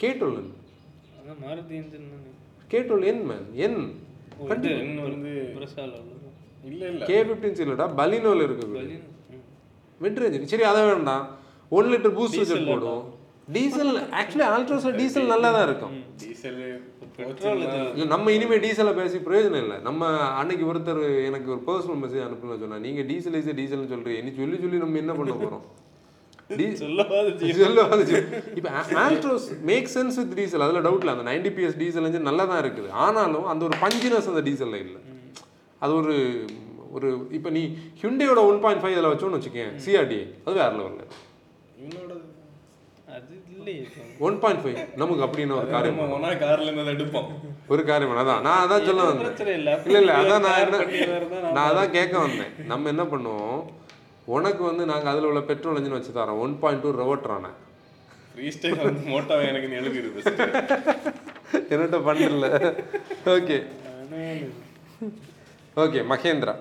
கே டுவெல் அதான் Maruti engine K twelve N man N. இல்ல இல்ல. கே ஃபிஃப்டின்ஸ் இல்லைடா பலினோவில் இருக்குது. மிட் ரேஞ்ச் சரி அதை வேண்டாம். ஒன் லிட்டர் பூஸ்ட் ரிசல்ட் போடும் டீசல் ஆக்சுவலி ஆல்ட்ரோஸில் டீசல் நல்லா தான் இருக்கும். இல்லை நம்ம இனிமேல் டீசலை பேசி பிரயோஜனம் இல்லை. நம்ம அன்னைக்கு ஒருத்தர் எனக்கு ஒரு பர்சனல் மெசேஜ் அனுப்புன்னு சொன்னா நீங்கள் டீசல் ஈஸி டீசல்னு சொல்கிறீங்க இனி சொல்லி சொல்லி நம்ம என்ன பண்ண போகிறோம் இப்போ Altroz make sense with diesel அதில் டவுட் இல்லை. அந்த நைன்டி பிஎஸ் டீசல் இன்ஜின் நல்லா தான் இருக்குது. ஆனாலும் அந்த ஒரு பஞ்சினஸ் அந்த டீசலில் இல்லை. அது ஒரு ஒரு இப்போ நீ ஹிண்டேயோட ஒன் பாயிண்ட் ஃபைவ் இதில் வச்சோன்னு வச்சுக்கேன் சிஆர்டி அது வேற லெவலில். ஒன் பாயிண்ட் ஃபைவ் நமக்கு அப்படின்னு ஒரு காரியம் கார்ல இருந்து எடுப்போம். ஒரு காரியம் அதான். நான் அதான் சொல்ல வந்தேன். இல்லை. இல்லை அதான் நான் என்ன நான் அதான் கேட்க வந்தேன். நம்ம என்ன பண்ணுவோம்? உனக்கு வந்து நாங்கள் அதில் உள்ள பெட்ரோல் இன்ஜின் வச்சு தரோம் ஒன் பாயிண்ட் டூ ரெவட்ரானே ஃப்ரீ ஸ்டைல் வந்து எனக்கு நீ எழுதிருது. என்னட்ட பண்ணல ஓகே ஓகே மகேந்திரா.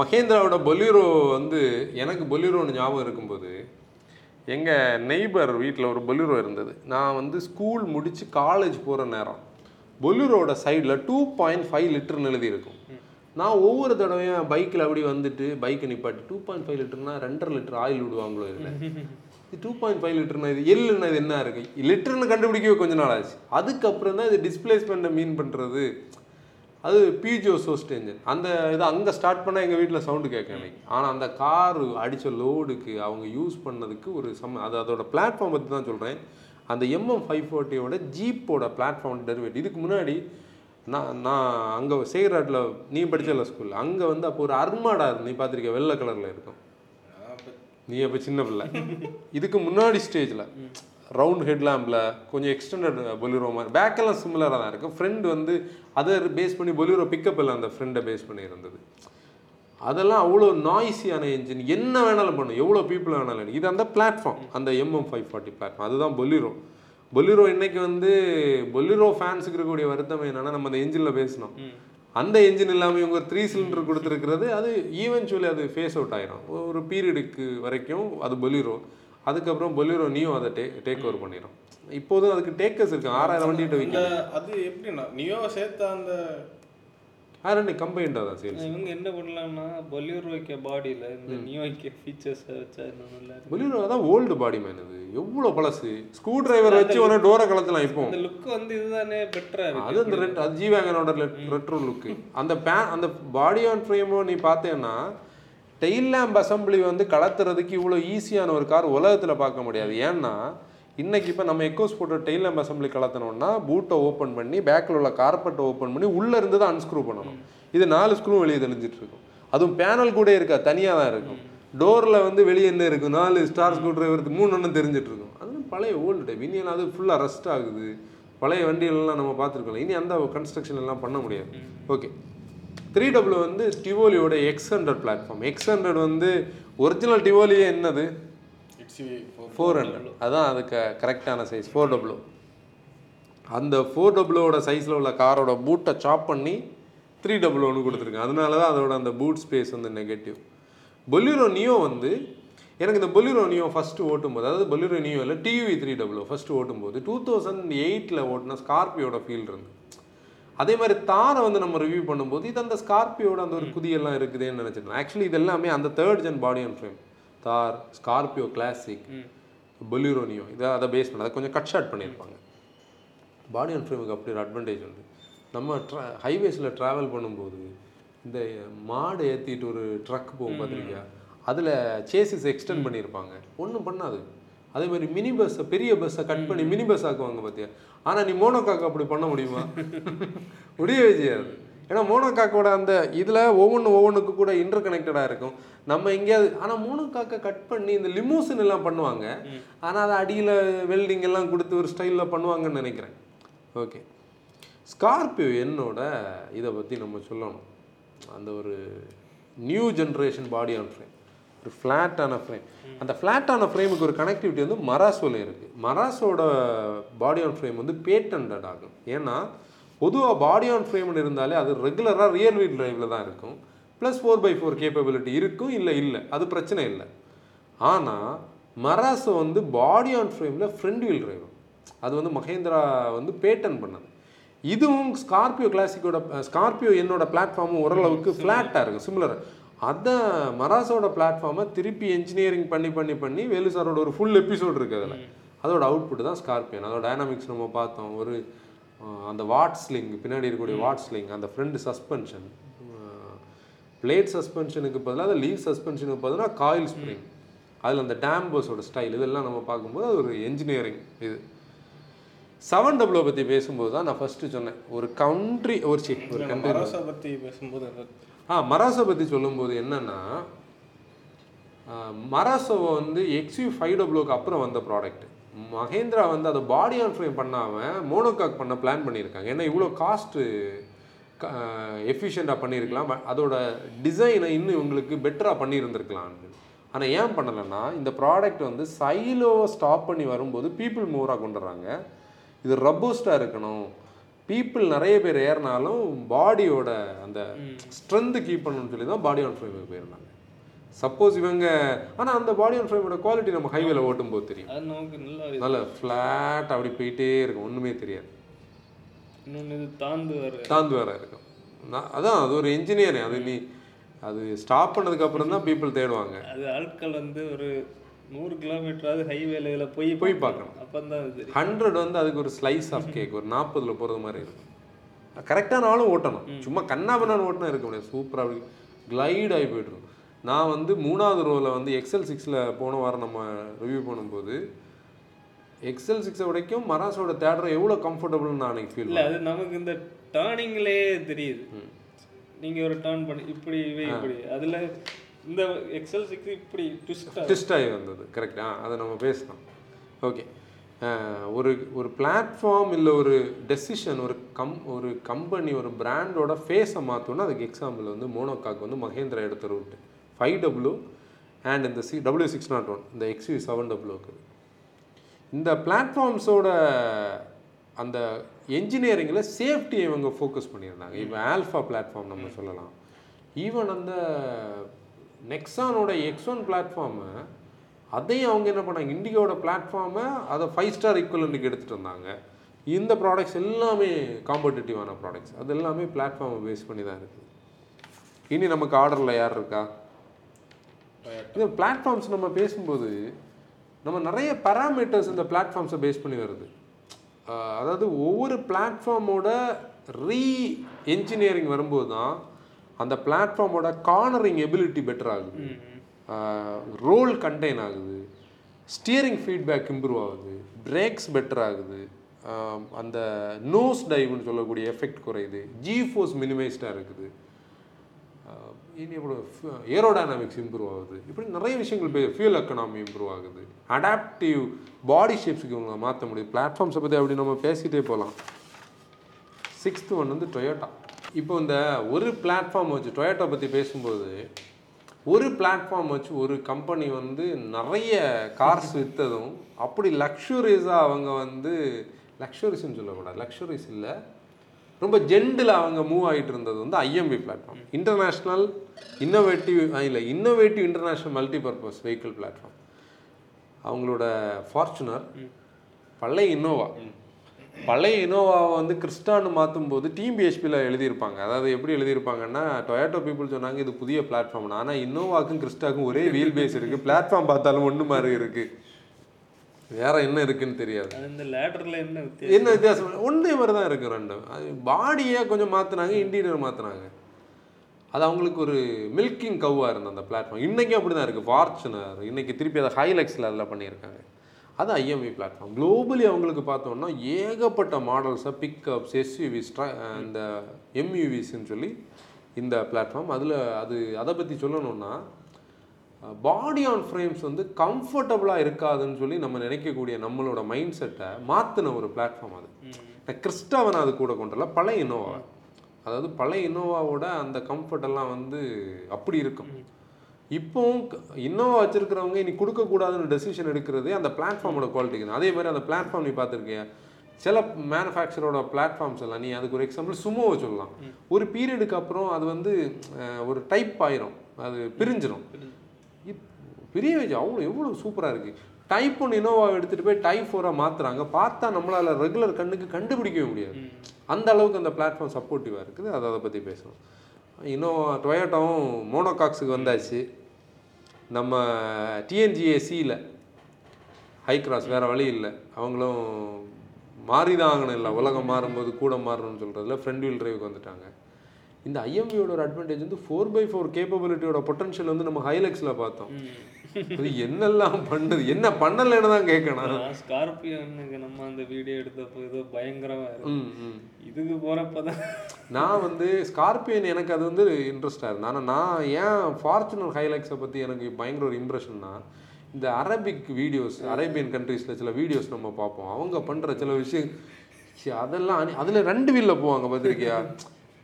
மகேந்திராவோட பொலிரோ வந்து எனக்கு பொலிரோன்னு ஞாபகம் இருக்கும்போது எங்கள் நெய்பர் வீட்டில் ஒரு பொலிரோ இருந்தது. நான் வந்து ஸ்கூல் முடித்து காலேஜ் போகிற நேரம் பொலிரோட சைடில் டூ பாயிண்ட் ஃபைவ் லிட்டர்னு எழுதியிருக்கும். நான் ஒவ்வொரு தடவையும் பைக்கில் அப்படி வந்துட்டு பைக்கை நிப்பாட்டி டூ பாயிண்ட் ஃபைவ் லிட்டர்னா ரெண்டரை லிட்டர் ஆயில் விடுவாங்களோ இதில் இது டூ பாயிண்ட் ஃபைவ் லிட்டர்னா இது எல்லுன்னா இது என்ன இருக்கு? லிட்டர்னு கண்டுபிடிக்கவே கொஞ்ச நாள் ஆச்சு. அதுக்கப்புறம் தான் இது டிஸ்பிளேஸ்மெண்ட்டை மீன் பண்ணுறது அது பிஜிஓ சோஸ்ட் என்ஜின் அந்த இதை அங்கே ஸ்டார்ட் பண்ணால் எங்கள் வீட்டில் சவுண்டு கேட்க எனக்கு ஆனால் அந்த கார் அடித்த லோடுக்கு அவங்க யூஸ் பண்ணதுக்கு ஒரு சம் அது அதோட பிளாட்ஃபார்ம் பற்றி தான் சொல்கிறேன் அந்த எம்எம் ஃபைவ் ஃபோர்ட்டியோட ஜீப்போட பிளாட்ஃபார்ம் டெரிவேட் இதுக்கு முன்னாடி நான் நான் அங்கே சேகராட்டில் நீ படித்தல ஸ்கூலில் அங்கே வந்து அப்போ ஒரு அர்மாடா இருந்து நீ பார்த்துருக்க வெள்ளை கலரில் இருக்கும். நீ அப்போ சின்ன பிள்ளை. இதுக்கு முன்னாடி ஸ்டேஜில் ரவுண்ட் ஹெட்லாம்பில் கொஞ்சம் எக்ஸ்டெண்டட் பொலிரோ மாதிரி பேக்கெல்லாம் சிமிலராக தான் இருக்கும். ஃப்ரெண்டு வந்து அதை பேஸ் பண்ணி பொலிரோ பிக்கப் இல்லை அந்த ஃப்ரெண்டை பேஸ் பண்ணி இருந்தது அதெல்லாம் அவ்வளோ நாய்ஸியான என்ஜின் என்ன வேணாலும் பண்ணும் எவ்வளோ பீப்புள் வேணாலும் இது அந்த பிளாட்ஃபார்ம் அந்த எம்எம் ஃபைவ் ஃபார்ட்டி பிளாட்ஃபார்ம் அதுதான் பொலிரோ பொலிரோ இன்னைக்கு வந்து பொலிரோ ஃபேன்ஸுக்கு இருக்கக்கூடிய வருத்தம் என்னன்னா நம்ம அந்த என்ஜினில் பேசினோம். அந்த என்ஜின் இல்லாமல் இவங்க த்ரீ சிலிண்டர் கொடுத்துருக்கிறது அது ஈவென்ச்சுவலி அது ஃபேஸ் அவுட் ஆயிரும். ஒரு பீரியடுக்கு வரைக்கும் அது பொலிரோ அதுக்கப்புறம் பொலிரோ நீயும் அதை டே டேக் ஓவர் பண்ணிடும் இப்போதும் அதுக்கு டேக்கர்ஸ் இருக்கு. ஆறாயிரம் வண்டிகிட்ட விற்கும் அது எப்படின்னா நியோ சேர்த்த அந்த ஆறாயிரம் கம்பைண்டாக தான் சேல்ஸ் இவங்க என்ன பண்ணலாம்னா பொலியூர் வைக்க பாடியில் இந்த நியூ வைக்க ஃபீச்சர்ஸை வச்சா நல்லா தான் ஓல்டு பாடி மேன் இது. எவ்வளோ பழசு. ஸ்க்ரூ டிரைவர் வச்சு உடனே டோரை கலத்தலாம் இப்போ. அந்த லுக் வந்து இதுதானே பெட்டரா இருக்கு. அது அந்த ரெட் அது ஜி வேகனோட ரெட்ரோ லுக்கு அந்த பேன் அந்த பாடி ஆன் ஃப்ரேமோ நீ பார்த்தேன்னா டெயில் லேம்ப் அசம்பிளி வந்து கலத்துறதுக்கு இவ்வளோ ஈஸியான ஒரு கார் உலகத்தில் பார்க்க முடியாது. ஏன்னா இன்னைக்கு இப்போ நம்ம எக்கோஸ் போட்டு டெய்ல் லேம்ப் அசம்பிளி கலத்தணும்னா பூட்டை ஓப்பன் பண்ணி பேக்கில் உள்ள கார்பெட்டை ஓப்பன் பண்ணி உள்ளே இருந்து தான் அன்ஸ்க்ரூ பண்ணணும். இது நாலு ஸ்க்ரூ வெளியே தெளிஞ்சிட்டு இருக்கும். அதுவும் பேனல் கூட இருக்கா? தனியாக தான் இருக்கும். டோரில் வந்து வெளியே என்ன இருக்கும்? நாலு ஸ்டார் ஸ்க்ரூ டிரைவர் மூணு ஒன்று தெரிஞ்சிட்டு இருக்கும். அது பழைய ஓல்டு டைப் இனி எல்லாம் அது ஃபுல்லாக ரஸ்ட் ஆகுது. பழைய வண்டிகள்லாம் நம்ம பார்த்துருக்கோம் இனி அந்த கன்ஸ்ட்ரக்ஷன் எல்லாம் பண்ண முடியாது. ஓகே த்ரீ டபுள் வந்து டிவோலியோட X hundred platform X hundred வந்து ஒரிஜினல் டிவோலியே என்னது? இட்ஸ் ஃபோர் ஹண்ட்ரட் அதான் அதுக்கு கரெக்டான சைஸ் ஃபோர் டபுள்யூ அந்த ஃபோர் டபுள்யூட சைஸில் உள்ள காரோட பூட்டை சாப் பண்ணி த்ரீ டபுள் ஒன்று கொடுத்துருக்கேன் அதனால தான் அதோட அந்த பூட் ஸ்பேஸ் வந்து நெகட்டிவ் பொலிரோ நியோ வந்து எனக்கு இந்த பொலிரோ நியோ ஃபஸ்ட்டு ஓட்டும்போது அதாவது பொலிரோ நியோ இல்லை டிவி த்ரீ டபுள்யூ ஃபஸ்ட்டு ஓட்டும்போது டூ தௌசண்ட் எயிட்டில் ஓட்டின ஸ்கார்பியோட ஃபீல் இருந்து அதே மாதிரி தாரை வந்து நம்ம ரிவ்யூ பண்ணும்போது இது அந்த ஸ்கார்பியோட அந்த ஒரு குதியெல்லாம் இருக்குதுன்னு நினச்சிருந்தேன். ஆக்சுவலி இது எல்லாமே அந்த third gen body and frame Thar Scorpio Classic Bolero Neo இதை அதை பேஸ் பண்ணி அதை கொஞ்சம் கட் ஷார்ட் பண்ணியிருப்பாங்க. பாடி அண்ட் ஃப்ரேமுக்கு அப்படி ஒரு அட்வான்டேஜ் உண்டு. நம்ம ட்ரா ஹைவேஸில் ட்ராவல் பண்ணும்போது இந்த மாடு ஏற்றிட்டு ஒரு ட்ரக் போகும் பார்த்துருக்கியா அதில் சேசிஸ் எக்ஸ்டெண்ட் பண்ணியிருப்பாங்க. ஒன்றும் பண்ணாது. அதே மாதிரி மினி பஸ்ஸை பெரிய பஸ்ஸை கட் பண்ணி மினி பஸ் ஆக்குவாங்க பார்த்தியா ஆனால் நீ மோனோகாக்கு அப்படி பண்ண முடியுமா? முடியவே செய்யாது. ஏன்னா மோனோகாக்கோட அந்த இதில் ஒவ்வொன்று ஒவ்வொன்றுக்கு கூட இன்டர் கனெக்டடாக இருக்கும். நம்ம எங்கேயாவது ஆனால் மோனோகாக்கை கட் பண்ணி இந்த லிமோசின் எல்லாம் பண்ணுவாங்க. ஆனால் அதை அடியில் வெல்டிங் எல்லாம் கொடுத்து ஒரு ஸ்டைலில் பண்ணுவாங்கன்னு நினைக்கிறேன். ஓகே ஸ்கார்பியோ என்னோட இதை பற்றி நம்ம சொல்லணும். அந்த ஒரு new generation body on frame ஒரு ஃப்ளாட்டான ஃப்ரேம் அந்த ஃப்ளாட்டான ஃப்ரேமுக்கு ஒரு கனெக்டிவிட்டி வந்து மராசோவில் இருக்குது மராசோட பாடி ஆன் ஃப்ரேம் வந்து பேட்டன்டட் ஆகும் ஏன்னா பொதுவாக பாடி ஆன் ஃப்ரேம்னு இருந்தாலே அது ரெகுலராக ரியல் வீல் டிரைவில் தான் இருக்கும். Plus four by four capability இருக்கும் இல்லை இல்லை. அது பிரச்சனை இல்லை. ஆனால் மராசோ வந்து பாடி ஆன் ஃப்ரேமில் ஃப்ரண்ட் வீல் டிரைவ் அது வந்து மகேந்திரா வந்து பேட்டன் பண்ணது. இதுவும் ஸ்கார்பியோ கிளாசிக்கோட ஸ்கார்பியோ என்னோட பிளாட்ஃபார்மும் ஓரளவுக்கு ஃப்ளாட்டாக இருக்கும் சிமிலர் அதான் மராசோட பிளாட்ஃபார்மை திருப்பி என்ஜினியரிங் பண்ணி பண்ணி பண்ணி வேலு சாரோட ஒரு ஃபுல் எபிசோட் இருக்குது அதில். அதோட அவுட்புட் தான் ஸ்கார்பியன் அதோட டைனாமிக்ஸ் நம்ம பார்த்தோம். ஒரு அந்த வாட் ஸ்லிங் பின்னாடி இருக்கக்கூடிய வாட் ஸ்லிங் அந்த ஃப்ரண்ட் சஸ்பென்ஷன் பிளேட் சஸ்பென்ஷனுக்கு பதிலாக அந்த லீவ் சஸ்பென்ஷனுக்கு பதிலாக காயில் ஸ்ப்ரிங் அதில் அந்த டேம்பர்ஸோட ஸ்டைல் இதெல்லாம் நம்ம பார்க்கும்போது அது ஒரு என்ஜினியரிங் இது. செவன் டபுளோ பற்றி பேசும்போது தான் நான் ஃபஸ்ட்டு சொன்னேன். ஒரு கண்ட்ரி ஒரு சி ஒரு கண்ட்ரி பத்தி பேசும்போது ஆ மராசோ பற்றி சொல்லும்போது என்னன்னா மராசோவை வந்து எக்ஸ்யூ ஃபைவ் டபுளோக்கு அப்புறம் வந்த ப்ராடக்ட் மகேந்திரா வந்து அதை பாடி ஆன் ஃப்ரேம் பண்ணாமல் மோனோகாக் பண்ண பிளான் பண்ணியிருக்காங்க. ஏன்னா இவ்வளோ காஸ்ட்டு எஃபிஷியண்ட்டாக பண்ணியிருக்கலாம். அதோட டிசைனை இன்னும் இவங்களுக்கு பெட்டராக பண்ணியிருந்திருக்கலாம்னு. ஆனால் ஏன் பண்ணலைன்னா இந்த ப்ராடக்ட் வந்து சைலோவை ஸ்டாப் பண்ணி வரும்போது பீப்புள் மூவராக கொண்டு வர்றாங்க இது ரப்போஸ்டாக இருக்கணும். பீப்புள் நிறைய பேர் ஏறினாலும் பாடியோட அந்த ஸ்ட்ரென்த்து கீப் பண்ணணும்னு சொல்லி தான் பாடி ஆன் ஃப்ரேமுக்கு போயிருந்தாங்க. சப்போஸ் இவங்க ஆனால் அந்த பாடி ஆன் ஃப்ரேமோட குவாலிட்டி நம்ம ஹைவேல ஓட்டும் போது தெரியும் நமக்கு நல்லா ஃப்ளாட் அப்படி போயிட்டே இருக்கும் ஒன்றுமே தெரியாது. தாந்து வர. தாந்து வேற இருக்கும். நான் அதான் அது ஒரு இன்ஜினியர் அது நீ அது ஸ்டாப் பண்ணதுக்கு அப்புறம் தான் பீப்புள் தேடுவாங்க. அது ஆட்கள் வந்து ஒரு நூறு கிலோமீட்டராவது ஹைவேல இதில் போய் போய் பார்க்கணும். அது தெரியும். ஹண்ட்ரட் வந்து அதுக்கு ஒரு ஸ்லைஸ் ஆஃப் கேக் ஒரு நாற்பதுல போகிறது மாதிரி இருக்கும். கரெக்டான ஆளும் ஓட்டணும். சும்மா கண்ணாபண்ணான்னு ஓட்டினா இருக்க முடியாது. சூப்பராக அப்படி கிளைட் ஆகி போய்ட்டுரும் நான் வந்து மூணாவது ரோவில் வந்து எக்ஸல் சிக்ஸில் போன வாரம் நம்ம ரிவ்யூ பண்ணும்போது எக்ஸல் சிக்ஸை வரைக்கும் மராசோட தேடுற எவ்வளோ கம்ஃபர்டபுள்னு நான் அன்னைக்கு ஃபீல் இல்ல அது நமக்கு இந்த டேர்னிங்லயே தெரியுது. நீங்க ஒரு டேர்ன் பண்ணி இப்படி இப்படி. அதுல இந்த எக்ஸல் சிக்ஸ் இப்படி ட்விஸ்ட் ட்விஸ்ட் ஆகி வந்தது. கரெக்ட் அதை நம்ம பேசலாம். ஓகே ஒரு ஒரு பிளாட்ஃபார்ம் இல்லை ஒரு டெசிஷன் ஒரு கம் ஒரு கம்பெனி ஒரு பிராண்டோட ஃபேஸை மாற்றோன்னா அதுக்கு எக்ஸாம்பிள் வந்து மோனோகாக் வந்து மகேந்திரா எடுத்த ரூட் ஃபைவ் டபுள்யூ அண்ட் இந்த C W six nought one இந்த எக்ஸ்யூ செவன் டபுள்யூக்கு இந்த பிளாட்ஃபார்ம்ஸோட அந்த என்ஜினியரிங்கில் சேஃப்டியை இவங்க ஃபோக்கஸ் பண்ணியிருந்தாங்க. இப்போ ஆல்ஃபா பிளாட்ஃபார்ம் நம்ம சொல்லலாம். ஈவன் அந்த நெக்ஸானோட எக்ஸ் ஒன் பிளாட்ஃபார்மை அதையும் அவங்க என்ன பண்ணாங்க? இண்டிகோட பிளாட்ஃபார்மை அதை ஃபைவ் ஸ்டார் ஈக்குவலண்ட்டுக்கு எடுத்துகிட்டு வந்தாங்க. இந்த ப்ராடக்ட்ஸ் எல்லாமே காம்படிட்டிவான ப்ராடக்ட்ஸ் அது எல்லாமே பிளாட்ஃபார்மை பேஸ் பண்ணி தான் இருக்குது. இனி நமக்கு ஆர்டரில் யார் இருக்கா? இந்த பிளாட்ஃபார்ம்ஸ் நம்ம பேசும்போது நம்ம நிறைய பேராமீட்டர்ஸ் இந்த பிளாட்ஃபார்ம்ஸை பேஸ் பண்ணி வருது. அதாவது ஒவ்வொரு பிளாட்ஃபார்மோட ரீ என்ஜினியரிங் வரும்போது தான் அந்த பிளாட்ஃபார்மோட கார்னரிங் எபிலிட்டி பெட்டர் ஆகுது. ரோல் கண்டெயின் ஆகுது. ஸ்டியரிங் ஃபீட்பேக் இம்ப்ரூவ் ஆகுது. பிரேக்ஸ் பெட்டர் ஆகுது. அந்த நோஸ் டைவ்னு சொல்லக்கூடிய எஃபெக்ட் குறையுது. ஜி ஃபோர்ஸ் மினிமைஸ்டாக இருக்குது. ஆஹ் ஏரோடைனாமிக்ஸ் இம்ப்ரூவ் ஆகுது. இப்படி நிறைய விஷயங்கள் ஃபியூல் எக்கனாமி இம்ப்ரூவ் ஆகுது. அடாப்டிவ் பாடி ஷேப்ஸுக்கு இவங்க மாற்ற முடியும். பிளாட்ஃபார்ம்ஸை பற்றி அப்படி நம்ம பேசிகிட்டே போகலாம். சிக்ஸ்த்து ஒன் வந்து டொயோட்டா இப்போ இந்த ஒரு பிளாட்ஃபார்ம் வச்சு டொயோட்டா பற்றி பேசும்போது ஒரு பிளாட்ஃபார்ம் வச்சு ஒரு கம்பெனி வந்து நிறைய கார்ஸ் விற்றதும் அப்படி லக்ஸுரிஸாக அவங்க வந்து லக்ஷுரிஸ்ன்னு சொல்லக்கூடாது. லக்ஷுரிஸ் இல்லை. ரொம்ப ஜென்டில் அவங்க மூவ் ஆகிட்டு இருந்தது வந்து ஐஎம்பி பிளாட்ஃபார்ம் இன்டர்நேஷ்னல் இன்னோவேட்டிவ் இல்லை innovative international multi purpose vehicle platform அவங்களோட ஃபார்ச்சுனர் பழைய இன்னோவா பழைய இனோவாவை வந்து கிறிஸ்டான்னு மாற்றும் போது டீம் பிஹெச்பியில் எழுதியிருப்பாங்க. அதாவது எப்படி எழுதியிருப்பாங்கன்னா டொயேட்டோ பீப்புள் சொன்னாங்க இது புதிய பிளாட்ஃபார்ம் ஆனால் இன்னோவாக்கும் கிறிஸ்டாக்கும் ஒரே வீல் பேஸ் இருக்குது பிளாட்ஃபார்ம் பார்த்தாலும் ஒன்று மாதிரி இருக்குது வேற என்ன இருக்குன்னு தெரியாது. இந்த லேட்டரில் என்ன என்ன வித்தியாசம்? ஒன்றே மாதிரி தான் இருக்கு ரெண்டும். அது பாடியை கொஞ்சம் மாற்றினாங்க இன்டீரியர் மாற்றினாங்க அது அவங்களுக்கு ஒரு மில்கிங் கவ்வாக இருந்தது அந்த பிளாட்ஃபார்ம். இன்றைக்கும் அப்படி தான் இருக்குது ஃபார்ச்சுனர் இன்னைக்கு திருப்பி அதை ஹைலெக்ஸில் அதில் பண்ணியிருக்காங்க. அது ஐஎம்வி பிளாட்ஃபார்ம். குளோபலி அவங்களுக்கு பார்த்தோம்னா ஏகப்பட்ட மாடல்ஸை பிக்கப்ஸ் எஸ்யூவி ஸ்ட்ரா இந்த எம்யூவிஸ்ன்னு சொல்லி இந்த பிளாட்ஃபார்ம். அதில் அது அதை பற்றி சொல்லணும்னா பாடி ஆன் ஃப்ரேம்ஸ் வந்து கம்ஃபர்டபுளாக இருக்காதுன்னு சொல்லி நம்ம நினைக்கக்கூடிய நம்மளோட மைண்ட் செட்டை மாற்றின ஒரு பிளாட்ஃபார்ம் அது. நான் கிறிஸ்டாவை நான் அது கூட கொண்டல பழைய இனோவா. அதாவது பழைய இனோவாவோட அந்த கம்ஃபர்ட் எல்லாம் வந்து அப்படி இருக்கும். இப்போவும் இன்னோவா வச்சிருக்கிறவங்க இனி கொடுக்கக்கூடாதுன்னு டெசிஷன் எடுக்கிறதே அந்த பிளாட்ஃபார்மோட குவாலிட்டிக்கு தான். அதே மாதிரி அந்த பிளாட்ஃபார்ம் நீ பார்த்துருக்கியா சில மேனுஃபேக்சரோட பிளாட்ஃபார்ம்ஸ் எல்லாம் நீ அதுக்கு ஒரு எக்ஸாம்பிள் சுமோவை சொல்லலாம். ஒரு பீரியடுக்கு அப்புறம் அது வந்து ஒரு டைப் ஆயிரும். அது பிரிஞ்சிரும். இப்- பெரிய வச்சு அவ்வளோ எவ்வளோ சூப்பராக இருக்குது டைப் ஒன் இனோவா எடுத்துகிட்டு போய் டைப் ஃபோராக மாற்றுறாங்க பார்த்தா நம்மளால் ரெகுலர் கண்ணுக்கு கண்டுபிடிக்கவே முடியாது. அந்த அளவுக்கு அந்த பிளாட்ஃபார்ம் சப்போர்ட்டிவாக இருக்குது. அதை அதை பற்றி பேசணும் இன்னும் டொயோட்டாவும் மோனோகாக்ஸுக்கு வந்தாச்சு. நம்ம டிஎன்ஜிஏசியில் ஹை கிராஸ் வேறு வழி இல்லை. அவங்களும் மாறி தான் ஆகணும் இல்லை. உலகம் மாறும்போது கூட மாறணும்னு சொல்கிறதுல ஃப்ரண்ட் வீல் டிரைவுக்கு வந்துட்டாங்க. இந்த ஐஎம்வியோட ஒரு அட்வான்டேஜ் வந்து ஃபோர் பை ஃபோர் கேப்பபிலிட்டியோட பொட்டன்ஷியல் வந்து நம்ம ஹைலெக்ஸில் பார்த்தோம். அது என்னெல்லாம் பண்ணுது? என்ன பண்ணலைன்னு தான் கேட்கணும் ஸ்கார்பியோனுக்கு நம்ம அந்த வீடியோ எடுத்தப்போ ஏதோ பயங்கரமா இருக்கு. இதுக்கு போறப்ப தான். நான் வந்து ஸ்கார்பியன் எனக்கு அது வந்து இன்ட்ரெஸ்டாக இருந்தது ஆனால் நான் ஏன் ஃபார்ச்சுனர் ஹைலைக்ஸை பற்றி எனக்கு பயங்கர ஒரு இம்ப்ரெஷன்னா இந்த அரபிக் வீடியோஸ் அரேபியன் கண்ட்ரீஸில் சில வீடியோஸ் நம்ம பார்ப்போம். அவங்க பண்ணுற சில விஷயம் அதெல்லாம் அதில் ரெண்டு வீலில் போவாங்க பார்த்திருக்கியா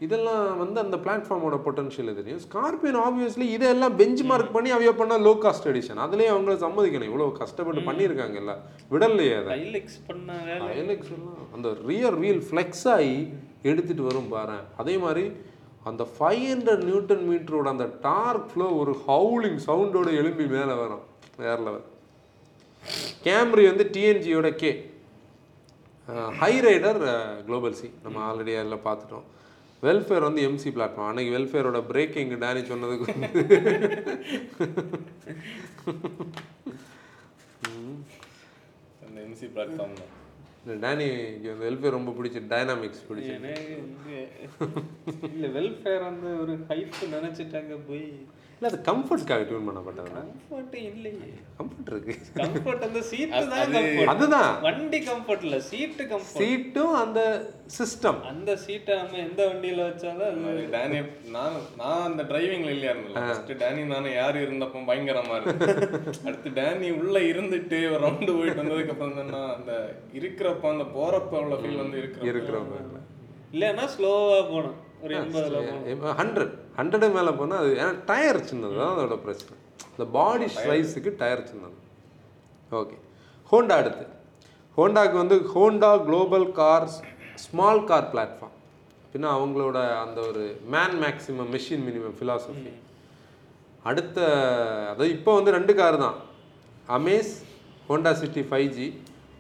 இதெல்லாம் வந்து அந்த பிளாட்ஃபார்மோட பொட்டன்ஷியல் தெரியும். ஸ்கார்பியன் ஆப்வியஸ்லி இதெல்லாம் பெஞ்ச் மார்க் பண்ணி அவைய பண்ண லோ காஸ்ட் எடிஷன் அதுலேயே அவங்கள சம்மதிக்கணும். இவ்வளோ கஷ்டப்பட்டு பண்ணியிருக்காங்கல்ல. விடலையே அதை. எல்லாம் அந்த ரியர் வீல் ஃப்ளெக்ஸ் ஆகி எடுத்துட்டு வரும் பாரு. அதே மாதிரி அந்த ஃபைவ் ஹண்ட்ரட் நியூட்டன் மீட்டரோட அந்த டார்க் ஃப்ளோ ஒரு ஹவுலிங் சவுண்டோட எழும்பி மேலே வரும். வேற லெவல் கேம்ரி வந்து டிஎன்ஜியோட K high rider global C நம்ம ஆல்ரெடி அதில் பார்த்துட்டோம். வெல்ஃபேர் வந்து எம்சி பிளாட்ஃபார்ம் அன்னைக்கு வெல்ஃபேரோட பிரேக்கிங் டேனி சொன்னதுக்கு அந்த எம்சி பிளாட்ஃபார்ம் தான். டேனிக்கு வந்து வெல்ஃபேர் ரொம்ப பிடிச்சி டைனாமிக்ஸ் பிடிச்சி. இல்ல வெல்ஃபேர் வந்து ஒரு ஹைப் நினைச்சிட்டாங்க போய் இல்லை அது கம்ஃபர்ட்ஸ்க்காக டியூன் பண்ணப்பட்டது கம்ஃபர்ட் இல்லையே. கம்ஃபர்ட் இருக்கு. கம்ஃபர்ட் அந்த சீட்டு தான் கம்ஃபர்ட் அதுதான். வண்டி கம்ஃபர்ட் இல்ல சீட்டு கம்ஃபர்ட் சீட்டும் அந்த சிஸ்டம் அந்த சீட்டை நம்ம எந்த வண்டியில வச்சாலும் அது டேனி நான் நான் அந்த டிரைவிங்ல இல்லையா இருந்தல ஃபர்ஸ்ட் டேனி நானும் யார் இருந்தப்போ பயங்கரமா இருக்கு. அடுத்து டேனி உள்ள இருந்துட்டு ஒரு ரவுண்டு போயிட்டு வந்ததுக்கு அப்புறம் தான் அந்த இருக்கிறப்ப அந்த போறப்ப உள்ள ஃபீல் வந்து இருக்கிற இருக்கிறவங்க இல்லைன்னா ஸ்லோவா போகணும் ஹண்ட்ரட் ஹண்ட்ரடு மேலே போனால் அது ஏன்னா டயர் சின்னது தான் அதோட பிரச்சனை. இந்த பாடி ஸ்லைஸுக்கு டயர் சின்னது. ஓகே ஹோண்டா அடுத்து. ஹோண்டாக்கு வந்து Honda global cars small car platform பின்ன அவங்களோட அந்த ஒரு man maximum machine minimum philosophy அடுத்த அதாவது இப்போ வந்து ரெண்டு கார் தான். Amaze Honda City five G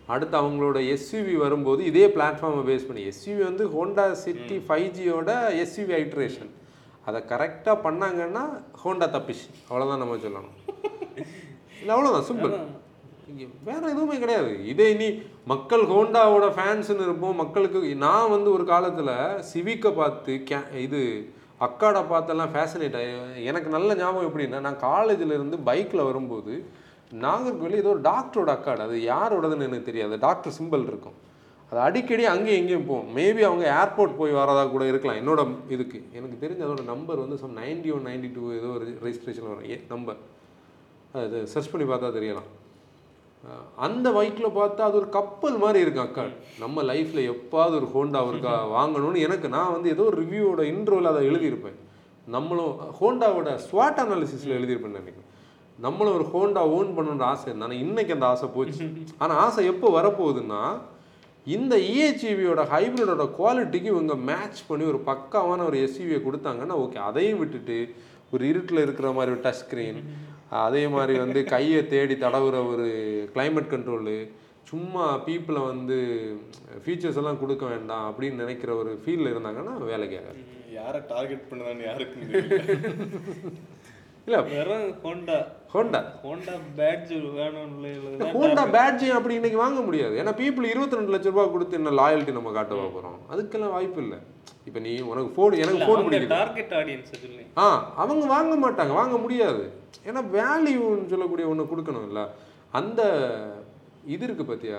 அடுத்து அவங்களோட எஸ்யூவி வரும்போது இதே பிளாட்ஃபார்மை பேஸ் பண்ணி எஸ்யூவி வந்து ஹோண்டா சிட்டி ஃபைவ் ஜியோட எஸ்யூவி ஐட்ரேஷன் அதை கரெக்டாக பண்ணாங்கன்னா ஹோண்டா தப்பிச்சு. அவ்வளோதான் நம்ம சொல்லணும். இல்லை அவ்வளோதான் சிம்பிள் வேற எதுவுமே கிடையாது. இதே இனி மக்கள் ஹோண்டாவோட ஃபேன்ஸ்னு இருப்போம் மக்களுக்கு நான் வந்து ஒரு காலத்தில் சிவிக்கை பார்த்து கே இது அக்காடை பார்த்தெல்லாம் ஃபேசினேட் ஆகி எனக்கு நல்ல ஞாபகம் எப்படின்னா நான் காலேஜில் இருந்து பைக்கில் வரும்போது நாகர்கோவில் ஏதோ ஒரு டாக்டரோட அக்காடு அது யாரோடதுன்னு எனக்கு தெரியாது. டாக்டர் சிம்பிள் இருக்கும். அது அடிக்கடி அங்கேயும் எங்கேயும் போகும். மேபி அவங்க ஏர்போர்ட் போய் வரதா கூட இருக்கலாம். என்னோட இதுக்கு. எனக்கு தெரிஞ்ச அதோட நம்பர் வந்து some ninety one ninety two ஏதோ ஒரு ரெஜிஸ்ட்ரேஷன் வரும். ஏ நம்பர் அது சர்ச் பண்ணி பார்த்தா தெரியலாம். அந்த பைக்கில் பார்த்தா அது ஒரு கப்பல் மாதிரி இருக்கும் அக்கா நம்ம லைஃப்பில் எப்பாவது ஒரு ஹோண்டா இருக்கா வாங்கணும்னு எனக்கு நான் வந்து ஏதோ ஒரு ரிவ்யூவோட இன்ட்ரோவில் அதை எழுதியிருப்பேன். நம்மளும் ஹோண்டாவோட ஸ்வாட் அனாலிசிஸில் எழுதியிருப்பேன் நினைக்கிறேன். நம்மளும் ஒரு ஹோண்டா ஓன் பண்ணணுன்ற ஆசை இருந்தது ஆனால் இன்னைக்கு அந்த ஆசை போச்சு. ஆனால் ஆசை எப்போ வரப்போகுதுன்னா இந்த இஹெச்இவியோட ஹைப்ரிடோட குவாலிட்டிக்கு இவங்க மேட்ச் பண்ணி ஒரு பக்காவான ஒரு எஸ்யூவியை கொடுத்தாங்கன்னா ஓகே அதையும் விட்டுட்டு ஒரு இருட்டில் இருக்கிற மாதிரி ஒரு டச் ஸ்க்ரீன் அதே மாதிரி வந்து கையை தேடி தடவுற ஒரு climate கண்ட்ரோலு சும்மா பீப்புளை வந்து ஃபீச்சர்ஸ் எல்லாம் கொடுக்க வேண்டாம் அப்படின்னு நினைக்கிற ஒரு ஃபீல்ல இருந்தாங்கன்னா வேலைக்கு ஆகாது. யாரை டார்கெட் பண்ணுதான்னு தெரியல இல்லை. வெறும் ஹோண்டா ஹோண்டா ஹோண்டா பேட்ஜ் வேணும்னு ஹோண்டா பேட்ஜ் அப்படி இன்னைக்கு வாங்க முடியாது. ஏன்னா பீப்புள் இருபத்தி ரெண்டு லட்ச ரூபாய் கொடுத்து என்ன லாயல்ட்டி நம்ம காட்டவா போகிறோம் அதுக்கெல்லாம் வாய்ப்பு இல்லை. இப்போ நீ உனக்கு ஃபோன் எனக்கு ஃபோன் பிடிக்குது. டார்கெட் ஆடியன்ஸ் சொல்லி. ஆ அவங்க வாங்க மாட்டாங்க. வாங்க முடியாது. ஏன்னா வேல்யூன்னு சொல்லக்கூடிய ஒன்று கொடுக்கணும்ல அந்த இது இருக்கு பார்த்தியா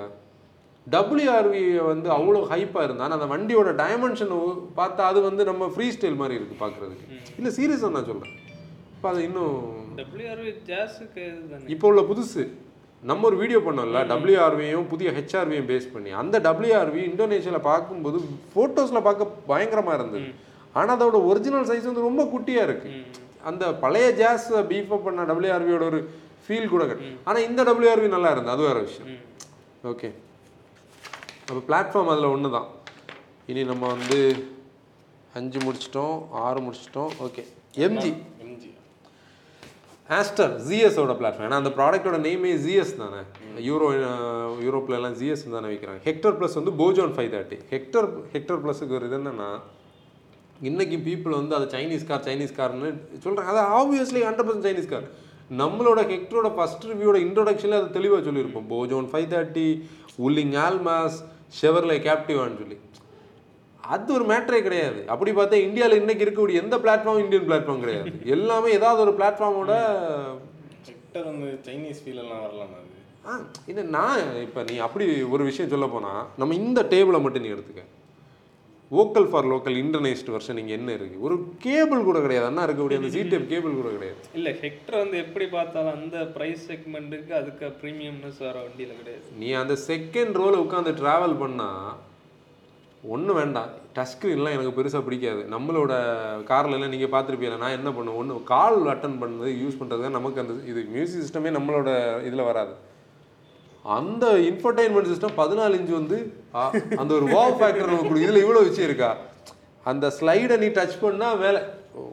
டபிள்யூஆர்வி வந்து அவ்வளோ ஹைப்பாக இருந்தா ஆனா அந்த வண்டியோட டைமென்ஷன் பார்த்தா அது வந்து நம்ம ஃப்ரீ ஸ்டைல் மாதிரி இருக்கு பார்க்குறதுக்கு இல்லை சீரியஸாக நான் சொல்கிறேன் இப்போ அது இன்னும் டபிள்யூஆர்வி ஜாஸுக்கு இப்போ உள்ள புதுசு. நம்ம ஒரு வீடியோ பண்ணோம்ல டபிள்யூஆர்வியும் புதிய ஹெச்ஆர்வியும் பேஸ் பண்ணி. அந்த டபிள்யூஆர்வி இந்தோனேஷியாவில் பார்க்கும்போது ஃபோட்டோஸில் பார்க்க பயங்கரமாக இருந்தது. ஆனால் அதோட ஒரிஜினல் சைஸ் வந்து ரொம்ப குட்டியாக இருக்கு. அந்த பழைய ஜாஸ் பீஃப் பண்ண டபிள்யூஆர்வியோட ஒரு ஃபீல் கூட ஆனால் இந்த டபிள்யூஆர்வி நல்லா இருந்தது. அது வேற விஷயம். ஓகே அப்போ பிளாட்ஃபார்ம் அதில் ஒன்று தான் இனி நம்ம வந்து அஞ்சு முடிச்சிட்டோம் ஆறு முடிச்சிட்டோம். ஓகே எம்ஜி ஆஸ்டர் ஜிஎஸோட பிளாட்ஃபார்ம் ஏன்னா அந்த ப்ராடக்ட்டோட நேமே ஜிஎஸ் தானே. யூரோ யூரோப்ல எல்லாம் ஜிஎஸ் தானே விற்கிறாங்க ஹெக்டர் ப்ளஸ் வந்து Baojun five thirty Hector Hector ப்ளஸுக்கு ஒரு இது என்னென்னா இன்றைக்கி பீப்புள் வந்து அது சைனீஸ் கார் சைனீஸ் கார்னு சொல்கிறாங்க அது obviously hundred percent Chinese car நம்மளோட ஹெக்டரோட ஃபஸ்ட் ரிவ்யூட இன்ட்ரொடக்ஷனில் அது தெளிவாக சொல்லியிருப்போம். Baojun five thirty Wuling Almaz Chevrolet கேப்டிவான்னு சொல்லி. அது ஒரு மேட்டரே கிடையாது. அப்படி பார்த்தா இந்தியாவில் இன்னைக்கு இருக்கக்கூடிய எந்த பிளாட்ஃபார்ம் இந்தியன் பிளாட்ஃபார்ம் கிடையாது. எல்லாமே ஏதாவது ஒரு பிளாட்ஃபார்மோட ஹெக்டர் அந்த சைனீஸ் ஃபீல் எல்லாம் வரலாம் அது? ஆ இது நான் இப்போ நீ அப்படி ஒரு விஷயம் சொல்ல போனால் நம்ம இந்த டேபிளை மட்டும் நீ எடுத்துக்க. வோக்கல் ஃபார் லோக்கல் இன்டர்நேஷ்ட் வருஷன் இங்கே என்ன இருக்குது ஒரு கேபிள் கூட கிடையாது. அண்ணா இருக்கக்கூடிய அந்த ஜிடேப் கேபிள் கூட கிடையாது. இல்ல ஹெக்டர் வந்து எப்படி பார்த்தாலும் அந்த பிரைஸ் செக்மெண்ட்டுக்கு அதுக்கு ப்ரீமியம்னஸ் வர வண்டியில கிடையாது. நீ அந்த செகண்ட் ரோல உட்காந்து ட்ராவல் பண்ணால் ஒன்றும் வேண்டாம். டச் ஸ்க்ரீன்லாம் எனக்கு பெருசாக பிடிக்காது. நம்மளோட கார்ல எல்லாம் நீங்கள் பார்த்துருப்பீங்க நான் என்ன பண்ணுவேன்? ஒன்று கால் அட்டன் பண்ணது யூஸ் பண்ணுறது தான் நமக்கு அந்த இது மியூசிக் சிஸ்டமே நம்மளோட இதில் வராது. அந்த இன்ஃபர்டைன்மெண்ட் சிஸ்டம் பதினாலு இன்ச்சு வந்து அந்த ஒரு வாவ் ஃபேக்டர் நமக்கு இதில் இவ்வளோ விஷயம் இருக்கா அந்த ஸ்லைடை நீ டச் பண்ணால் வேலை.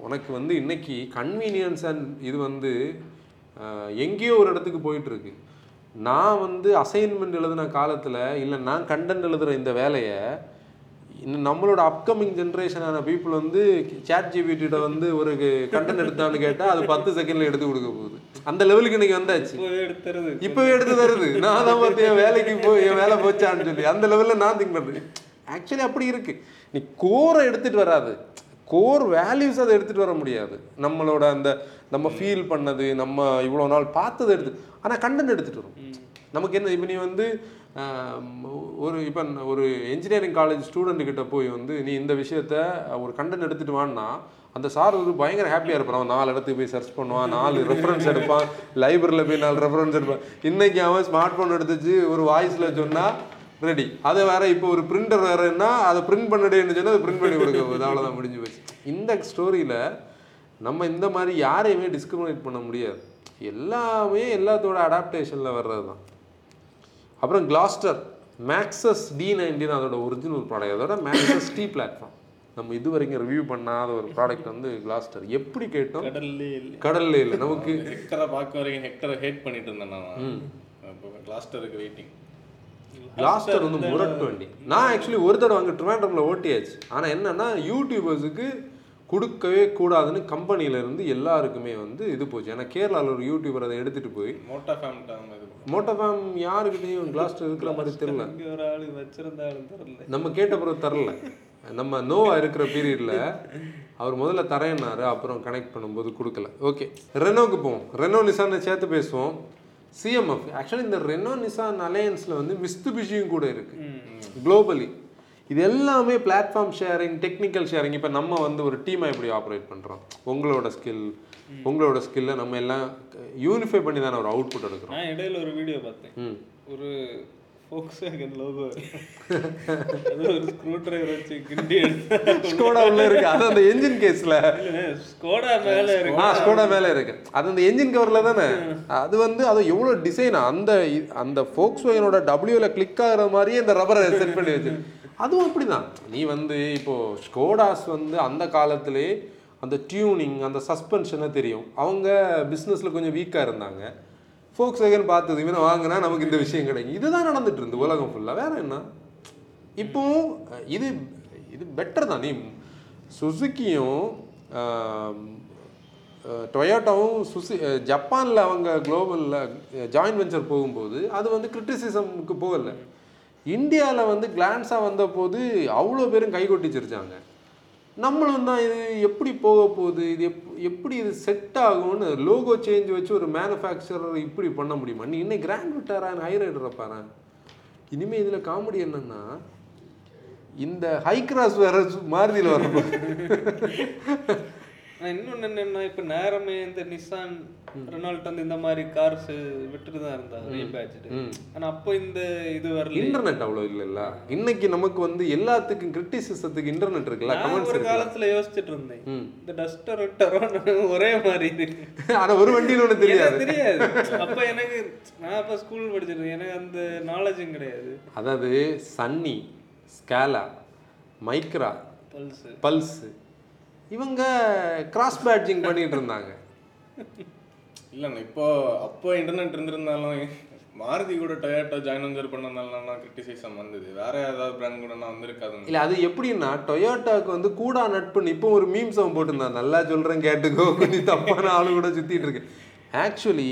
உனக்கு வந்து இன்னைக்கு கன்வீனியன்ஸ் அண்ட் இது வந்து எங்கேயோ ஒரு இடத்துக்கு போயிட்டுருக்கு. நான் வந்து அசைன்மெண்ட் எழுதின காலத்தில் இல்லை நான் கண்டென்ட் எழுதுகிற இந்த வேலையை நம்மளோட அப்கமிங் ஜென்ரேஷனான பீப்புள் வந்து சேட் ஜிபிடியோட வந்து ஒரு கண்டென்ட் எடுத்தான்னு கேட்டால் அது பத்து செகண்டில் எடுத்து கொடுக்க போகுது. அந்த லெவலுக்கு இன்னைக்கு வந்தாச்சு. இப்போவே எடுத்து தருது. நான் தான் பார்த்து என் வேலைக்கு போய் என் வேலை போச்சான்னு சொல்லி. அந்த லெவலில் நான் திங்க் பண்ணுறேன் ஆக்சுவலி அப்படி இருக்கு. நீ கோரை எடுத்துட்டு வராது. கோர் வேல்யூஸ் அதை எடுத்துட்டு வர முடியாது. நம்மளோட அந்த நம்ம ஃபீல் பண்ணது நம்ம இவ்வளோ நாள் பார்த்ததை எடுத்து ஆனால் கண்டென்ட் எடுத்துட்டு வரும். நமக்கு என்ன இப்போ நீ வந்து ஒரு இப்போ ஒரு இன்ஜினியரிங் காலேஜ் ஸ்டூடெண்ட் போய் வந்து நீ இந்த விஷயத்த ஒரு கண்டென்ட் எடுத்துட்டு வான்னா அந்த சார் ஒரு பயங்கர ஹாப்பியாக இருப்பான் அவன் நாலு இடத்துக்கு போய் சர்ச் பண்ணுவான் நாலு ரெஃபரன்ஸ் எடுப்பான் லைப்ரரியில் போய் நாலு ரெஃபரன்ஸ் எடுப்பான். இன்னைக்கு அவன் ஸ்மார்ட் ஃபோன் எடுத்துச்சு ஒரு வாய்ஸில் சொன்னால் ரெடி அதை வேற இப்போ ஒரு பிரிண்டர் வேறன்னா அதை பிரிண்ட் பண்ணடேன்னு சொன்னால் அதை பிரிண்ட் பண்ணி கொடுக்க போகுது. அவ்வளோதான் முடிஞ்சு போச்சு. இந்த ஸ்டோரியில் நம்ம இந்த மாதிரி யாரையுமே டிஸ்கிரிமினேட் பண்ண முடியாது. எல்லாமே எல்லாத்தோட அடாப்டேஷனில் வர்றது தான் அப்புறம் கிளாஸ்டர் மேக்ஸஸ் டி நைன்டீன் அதோட ஒரிஜினல் ப்ராடக்ட் அதோட மேக்ஸஸ் டி பிளாட்ஃபார்ம் நம்ம இது வரைக்கும் ரிவ்யூ பண்ணாத ஒரு ப்ராடக்ட் வந்து கிளாஸ்டர் எப்படி கேட்டோம்? கடல்லே இல்லை. கடல்ல இல்லை. நமக்கு ஹெக்டரை பார்க்க வரைக்கும் ஹெக்டரை ஹேட் பண்ணிட்டு இருந்தேன் நான். கிளாஸ்டருக்கு வெயிட்டிங் கிளாஸ்டர் வந்து முரட்டு வண்டி. நான் ஆக்சுவலி ஒரு தடவை அங்கே ட்ரிவாண்ட்ரமில் ஓட்டியாச்சு. ஆனால் என்னன்னா யூடியூபர்ஸுக்கு கொடுக்கவே கூடாதுன்னு கம்பெனியில இருந்து எல்லாருக்குமே வந்து இது போச்சு. ஏன்னா கேரளாவில் ஒரு யூடியூபர் அதை எடுத்துட்டு போய் மோட்டா ஃபேமிலி இது மோட்டோஃபேம் யாருக்கிட்டையும் கிளாஸ்டர் இருக்கிற மாதிரி தெரியல. ஒரு ஆளு வச்சிருந்த ஆளு தெரியல. நம்ம கேட்ட பிறகு தரல நம்ம நோவா இருக்கிற பீரியட்ல அவர் முதல்ல தரேன்னாரு அப்புறம் கனெக்ட் பண்ணும்போது கொடுக்கல. ஓகே ரெனோக்கு போவோம். ரெனோ நிசானை சேர்த்து பேசுவோம். சிஎம்எஃப் ஆக்சுவலி இந்த ரெனோ நிசான் அலையன்ஸில் வந்து மிஸ்துபிஷியும் கூட இருக்கு. குளோபலி இது எல்லாமே பிளாட்ஃபார்ம் ஷேரிங் டெக்னிக்கல் ஷேரிங் இப்போ நம்ம வந்து ஒரு டீமாக எப்படி ஆப்ரேட் பண்ணுறோம் உங்களோட ஸ்கில் உங்களோட ஸ்கில்லை நம்ம எல்லாம் யூனிஃபை பண்ணி தானே ஒரு அவுட்புட் எடுக்கிறோம். நான் இடையில ஒரு வீடியோ பார்த்தேன். ம். ஒரு ஃபோக்ஸ் வேகன் லோகோ அது ஒரு ஸ்க்ரூ டிரைவர் வச்சு கிண்டி ஸ்கோடா உள்ள. இருக்கு. அது அந்த என்ஜின் கேஸ்ல ஸ்கோடா மேல இருக்கு. ஆ ஸ்கோடா மேல இருக்கு. அது அந்த என்ஜின் கவர்ல தானே? அது வந்து அது எவ்வளவு டிசைன் அந்த அந்த ஃபோக்ஸ் வேகனோட டபிள்யூல கிளிக் ஆகுற மாதிரியே இந்த ரப்பரை செட் பண்ணி வச்சு அதுவும் அப்படிதான். நீ வந்து இப்போ ஸ்கோடாஸ் வந்து அந்த காலத்திலே அந்த டியூனிங் அந்த சஸ்பென்ஷனை தெரியும். அவங்க பிஸ்னஸில் கொஞ்சம் வீக்காக இருந்தாங்க. ஃபோக்ஸ் வேகன் பார்த்தது இவனை வாங்கினா நமக்கு இந்த விஷயம் கிடைக்கும். இதுதான் நடந்துட்டு இருந்து உலகம் ஃபுல்லாக வேற என்ன? இப்போவும் இது இது பெட்டர் தான். நீ சுசுக்கியும் டொயோட்டாவும் சுசி ஜப்பானில் அவங்க குளோபலில் ஜாயின்ட் வெஞ்சர் போகும்போது அது வந்து கிரிட்டிசிசமுக்கு போகலை. இந்தியாவில் வந்து கிளான்ஸாக வந்த போது அவ்வளோ பேரும் கை கொட்டிச்சிருச்சாங்க. நம்மளும் தான் இது எப்படி போக போகுது இது எப் எப்படி இது செட் ஆகும்னு லோகோ சேஞ்ச் வச்சு ஒரு மேனுஃபேக்சரர் இப்படி பண்ண முடியுமா? நீ இன்னும் கிராண்ட் விட்டாரான் ஹை ரைடரை பாரு. இனிமேல் இதில் காமெடி என்னன்னா இந்த ஹை கிராஸ் வேற மாறுதியில் வரப்போ ஆனா இன்னொன்னு என்னன்னா இப்ப நேரமே இந்த நிசான் ரெனால்ட் வந்து இந்த மாதிரி கார்ஸ் விட்டுட்டு தான் இருந்தா ரீபேட்ச்டு ஆனா அப்போ இந்த இது வரல இன்டர்நெட் அவ்வளோ இல்லைல்ல? இன்னைக்கு நமக்கு வந்து எல்லாத்துக்கும் கிரிட்டிசிசத்துக்கு இன்டர்நெட் இருக்குல்ல? கமெண்ட்ஸ் ஒரு காலத்துல யோசிச்சுட்டு இருந்தேன். இந்த டஸ்டர் ஒரே மாதிரி இருக்கு ஆனா ஒரு வண்டியில் ஒன்று தெரியாது. தெரியாது. அப்ப எனக்கு நான் அப்ப ஸ்கூல் படிச்சிருக்கேன் எனக்கு அந்த நாலேஜும் கிடையாது. அதாவது Sunny Scala Micra Pulse Pulse இவங்க கிராஸ் பேட்ஜிங் பண்ணிட்டு இருந்தாங்க இல்லைண்ணா இப்போ அப்போ இன்டர்நெட் இருந்திருந்தாலும் மாருதி கூட டொயோட்டோ ஜாயின் வெஞ்சர் பண்ணனால கிரிட்டிசிசம் வந்தது. வேற ஏதாவது பிராண்ட் கூட நான் வந்திருக்காதுங்க இல்ல அது எப்படின்னா டொயோட்டாக்கு வந்து கூடா நட்புன்னு இப்போ ஒரு மீம்ஸ் அவன் போட்டிருந்தான். நல்லா சொல்றேன் கேட்டுக்கோ நீ தப்பான ஆளு கூட சுத்திட்டு இருக்கு ஆக்சுவலி